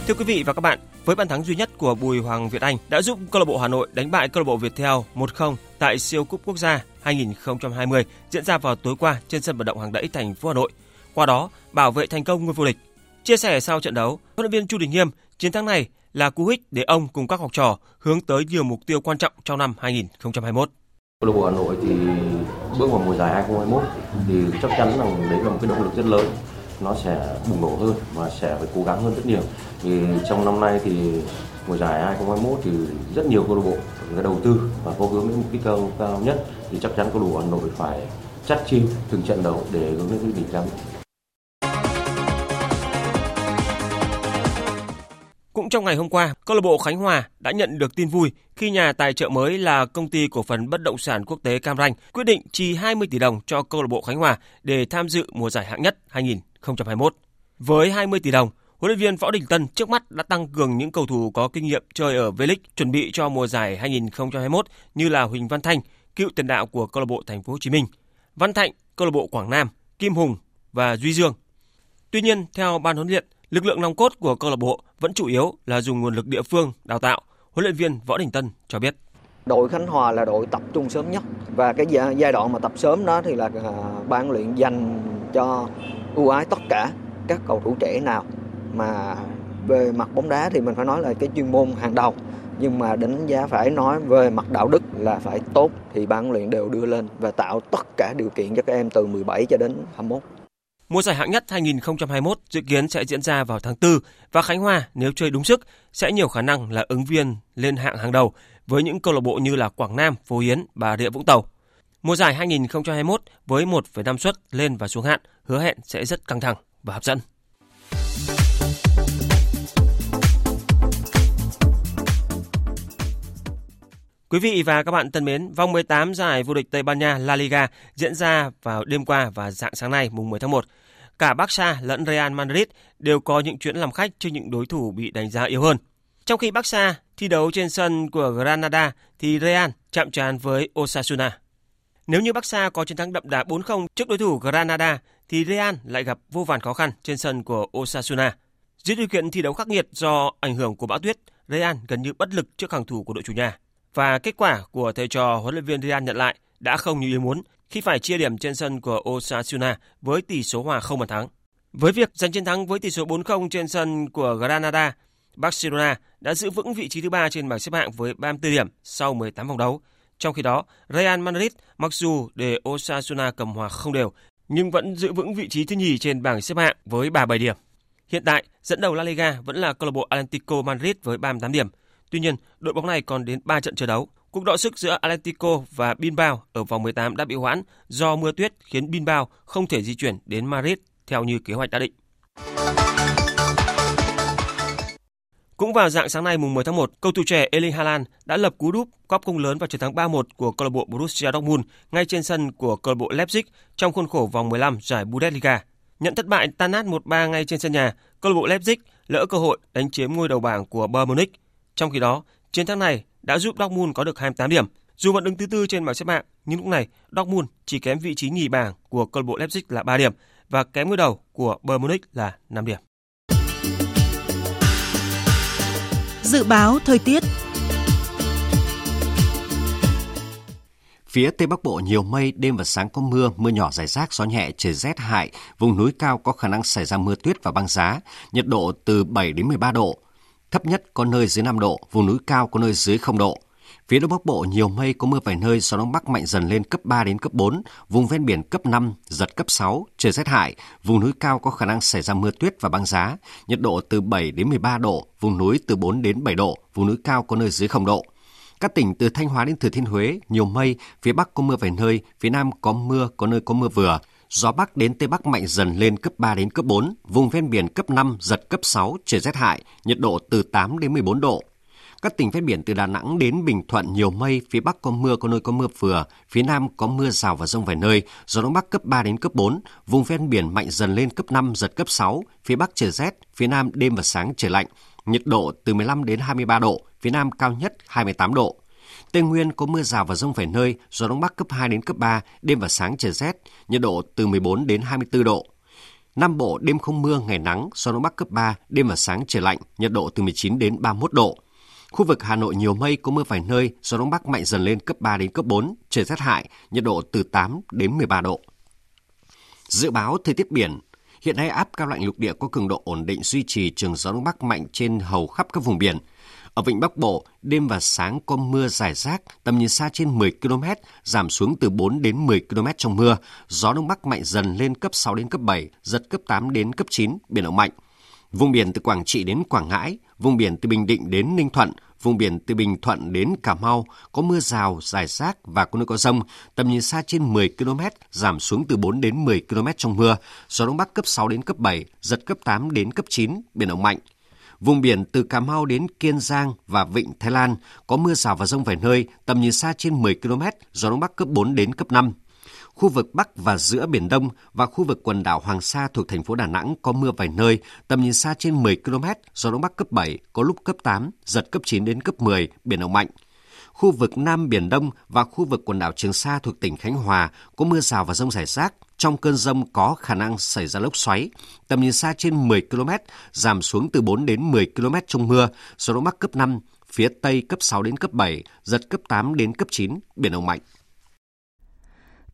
Thưa quý vị và các bạn, với bàn thắng duy nhất của Bùi Hoàng Việt Anh đã giúp câu lạc bộ Hà Nội đánh bại câu lạc bộ Viettel 1-0 tại siêu cúp quốc gia 2020 diễn ra vào tối qua trên sân vận động Hàng Đẫy thành phố Hà Nội. Qua đó, bảo vệ thành công ngôi vô địch. Chia sẻ sau trận đấu, huấn luyện viên Chu Đình Nghiêm, chiến thắng này là cú hích để ông cùng các học trò hướng tới nhiều mục tiêu quan trọng trong năm 2021. Câu lạc bộ Hà Nội thì bước vào mùa giải 2021 thì chắc chắn là đấy là một cái động lực rất lớn nó sẽ bùng nổ hơn và sẽ phải cố gắng hơn rất nhiều thì trong năm nay thì mùa giải 2021 thì rất nhiều câu lạc bộ người đầu tư và có hướng đến mục tiêu cao, cao nhất thì chắc chắn câu lạc bộ Hà Nội phải chắt chim từng trận đấu để hướng đến đỉnh cao. Cũng trong ngày hôm qua, câu lạc bộ Khánh Hòa đã nhận được tin vui khi nhà tài trợ mới là công ty cổ phần bất động sản quốc tế Cam Ranh quyết định chi 20 tỷ đồng cho câu lạc bộ Khánh Hòa để tham dự mùa giải hạng nhất 2021. Với 20 tỷ đồng, huấn luyện viên Võ Đình Tân trước mắt đã tăng cường những cầu thủ có kinh nghiệm chơi ở V-League chuẩn bị cho mùa giải 2021 như là Huỳnh Văn Thanh, cựu tiền đạo của câu lạc bộ Thành phố Hồ Chí Minh, Văn Thạnh, câu lạc bộ Quảng Nam, Kim Hùng và Duy Dương. Tuy nhiên, theo ban huấn luyện, lực lượng nòng cốt của câu lạc bộ vẫn chủ yếu là dùng nguồn lực địa phương đào tạo. Huấn luyện viên Võ Đình Tân cho biết. Đội Khánh Hòa là đội tập trung sớm nhất và cái giai đoạn mà tập sớm đó thì là à, ban luyện dành cho ưu ái tất cả các cầu thủ trẻ nào mà về mặt bóng đá thì mình phải nói là cái chuyên môn hàng đầu nhưng mà đánh giá phải nói về mặt đạo đức là phải tốt thì ban luyện đều đưa lên và tạo tất cả điều kiện cho các em từ 17 cho đến 21. Mùa giải hạng nhất 2021 dự kiến sẽ diễn ra vào tháng 4 và Khánh Hòa nếu chơi đúng sức sẽ nhiều khả năng là ứng viên lên hạng hàng đầu với những câu lạc bộ như là Quảng Nam, Phú Yên, Bà Rịa Vũng Tàu. Mùa giải 2021 với 1,5 suất lên và xuống hạn hứa hẹn sẽ rất căng thẳng và hấp dẫn. Quý vị và các bạn thân mến, vòng 18 giải vô địch Tây Ban Nha La Liga diễn ra vào đêm qua và dạng sáng nay mùng 10 tháng 1. Cả Barca lẫn Real Madrid đều có những chuyến làm khách trước những đối thủ bị đánh giá yếu hơn. Trong khi Barca thi đấu trên sân của Granada thì Real chạm trán với Osasuna. Nếu như Barca có chiến thắng đậm đà 4-0 trước đối thủ Granada thì Real lại gặp vô vàn khó khăn trên sân của Osasuna. Dưới điều kiện thi đấu khắc nghiệt do ảnh hưởng của bão tuyết, Real gần như bất lực trước hàng thủ của đội chủ nhà. Và kết quả của thầy trò huấn luyện viên Real nhận lại đã không như ý muốn khi phải chia điểm trên sân của Osasuna với tỷ số hòa không bàn thắng. Với việc giành chiến thắng với tỷ số 4-0 trên sân của Granada, Barcelona đã giữ vững vị trí thứ ba trên bảng xếp hạng với 34 điểm sau 18 vòng đấu. Trong khi đó, Real Madrid mặc dù để Osasuna cầm hòa không đều nhưng vẫn giữ vững vị trí thứ nhì trên bảng xếp hạng với 37 điểm. Hiện tại, dẫn đầu La Liga vẫn là câu lạc bộ Atlético Madrid với 38 điểm. Tuy nhiên, đội bóng này còn đến 3 trận chờ đấu. Cuộc đọ sức giữa Atlético và Bilbao ở vòng 18 đã bị hoãn do mưa tuyết khiến Bilbao không thể di chuyển đến Madrid theo như kế hoạch đã định. Cũng vào dạng sáng nay mùng 10 tháng 1, cầu thủ trẻ Erling Haaland đã lập cú đúp góp công lớn vào chiến thắng 3-1 của câu lạc bộ Borussia Dortmund ngay trên sân của câu lạc bộ Leipzig trong khuôn khổ vòng 15 giải Bundesliga. Nhận thất bại tan nát 1-3 ngay trên sân nhà, câu lạc bộ Leipzig lỡ cơ hội đánh chiếm ngôi đầu bảng của Bayern Munich. Trong khi đó, chiến thắng này đã giúp Dortmund có được 28 điểm. Dù vẫn đứng thứ tư trên bảng xếp hạng, nhưng lúc này Dortmund chỉ kém vị trí nhì bảng của câu lạc bộ Leipzig là 3 điểm và kém ngôi đầu của Bayern Munich là 5 điểm. Dự báo thời tiết Phía Tây Bắc Bộ nhiều mây, đêm và sáng có mưa, mưa nhỏ rải rác, gió nhẹ, trời rét hại. Vùng núi cao có khả năng xảy ra mưa tuyết và băng giá, nhiệt độ từ 7 đến 13 độ. Thấp nhất có nơi dưới 5 độ, vùng núi cao có nơi dưới 0 độ. Phía Đông Bắc Bộ nhiều mây có mưa vài nơi, gió đông bắc mạnh dần lên cấp 3 đến cấp 4, vùng ven biển cấp 5, giật cấp 6, trời rét hại, vùng núi cao có khả năng xảy ra mưa tuyết và băng giá, nhiệt độ từ 7 đến 13 độ, vùng núi từ 4 đến 7 độ, vùng núi cao có nơi dưới 0 độ. Các tỉnh từ Thanh Hóa đến Thừa Thiên Huế nhiều mây, phía Bắc có mưa vài nơi, phía Nam có mưa, có nơi có mưa vừa. Gió Bắc đến Tây Bắc mạnh dần lên cấp 3 đến cấp 4, vùng ven biển cấp 5, giật cấp 6, trời rét hại, nhiệt độ từ 8 đến 14 độ. Các tỉnh ven biển từ Đà Nẵng đến Bình Thuận nhiều mây, phía Bắc có mưa, có nơi có mưa vừa, phía Nam có mưa rào và rông vài nơi, gió Đông Bắc cấp 3 đến cấp 4, vùng ven biển mạnh dần lên cấp 5, giật cấp 6, phía Bắc trời rét, phía Nam đêm và sáng trời lạnh, nhiệt độ từ 15 đến 23 độ, phía Nam cao nhất 28 độ. Tây Nguyên có mưa rào và rông vài nơi, gió Đông Bắc cấp 2 đến cấp 3, đêm và sáng trời rét, nhiệt độ từ 14 đến 24 độ. Nam Bộ đêm không mưa, ngày nắng, gió Đông Bắc cấp 3, đêm và sáng trời lạnh, nhiệt độ từ 19 đến 31 độ. Khu vực Hà Nội nhiều mây, có mưa vài nơi, gió Đông Bắc mạnh dần lên cấp 3 đến cấp 4, trời rét hại, nhiệt độ từ 8 đến 13 độ. Dự báo thời tiết biển, hiện nay áp cao lạnh lục địa có cường độ ổn định duy trì trường gió Đông Bắc mạnh trên hầu khắp các vùng biển. Ở vịnh Bắc Bộ, đêm và sáng có mưa rải rác, tầm nhìn xa trên 10 km, giảm xuống từ 4 đến 10 km trong mưa. Gió Đông Bắc mạnh dần lên cấp 6 đến cấp 7, giật cấp 8 đến cấp 9, biển động mạnh. Vùng biển từ Quảng Trị đến Quảng Ngãi, vùng biển từ Bình Định đến Ninh Thuận, vùng biển từ Bình Thuận đến Cà Mau có mưa rào, rải rác và có nơi có rông, tầm nhìn xa trên 10 km, giảm xuống từ 4 đến 10 km trong mưa, gió Đông Bắc cấp 6 đến cấp 7, giật cấp 8 đến cấp 9, biển động mạnh. Vùng biển từ Cà Mau đến Kiên Giang và Vịnh Thái Lan có mưa rào và rông vài nơi, tầm nhìn xa trên 10 km, gió Đông Bắc cấp 4 đến cấp 5. Khu vực Bắc và giữa Biển Đông và khu vực quần đảo Hoàng Sa thuộc thành phố Đà Nẵng có mưa vài nơi, tầm nhìn xa trên 10 km, gió Đông Bắc cấp 7, có lúc cấp 8, giật cấp 9 đến cấp 10, biển động mạnh. Khu vực Nam Biển Đông và khu vực quần đảo Trường Sa thuộc tỉnh Khánh Hòa có mưa rào và rông rải rác. Trong cơn rông có khả năng xảy ra lốc xoáy, tầm nhìn xa trên 10 km, giảm xuống từ 4 đến 10 km trong mưa, gió Đông Bắc cấp 5, phía Tây cấp 6 đến cấp 7, giật cấp 8 đến cấp 9, biển động mạnh.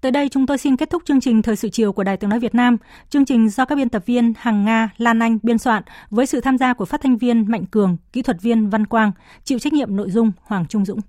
Tới đây chúng tôi xin kết thúc chương trình Thời sự chiều của Đài Tiếng Nói Việt Nam. Chương trình do các biên tập viên Hằng Nga, Lan Anh biên soạn với sự tham gia của phát thanh viên Mạnh Cường, kỹ thuật viên Văn Quang, chịu trách nhiệm nội dung Hoàng Trung Dũng.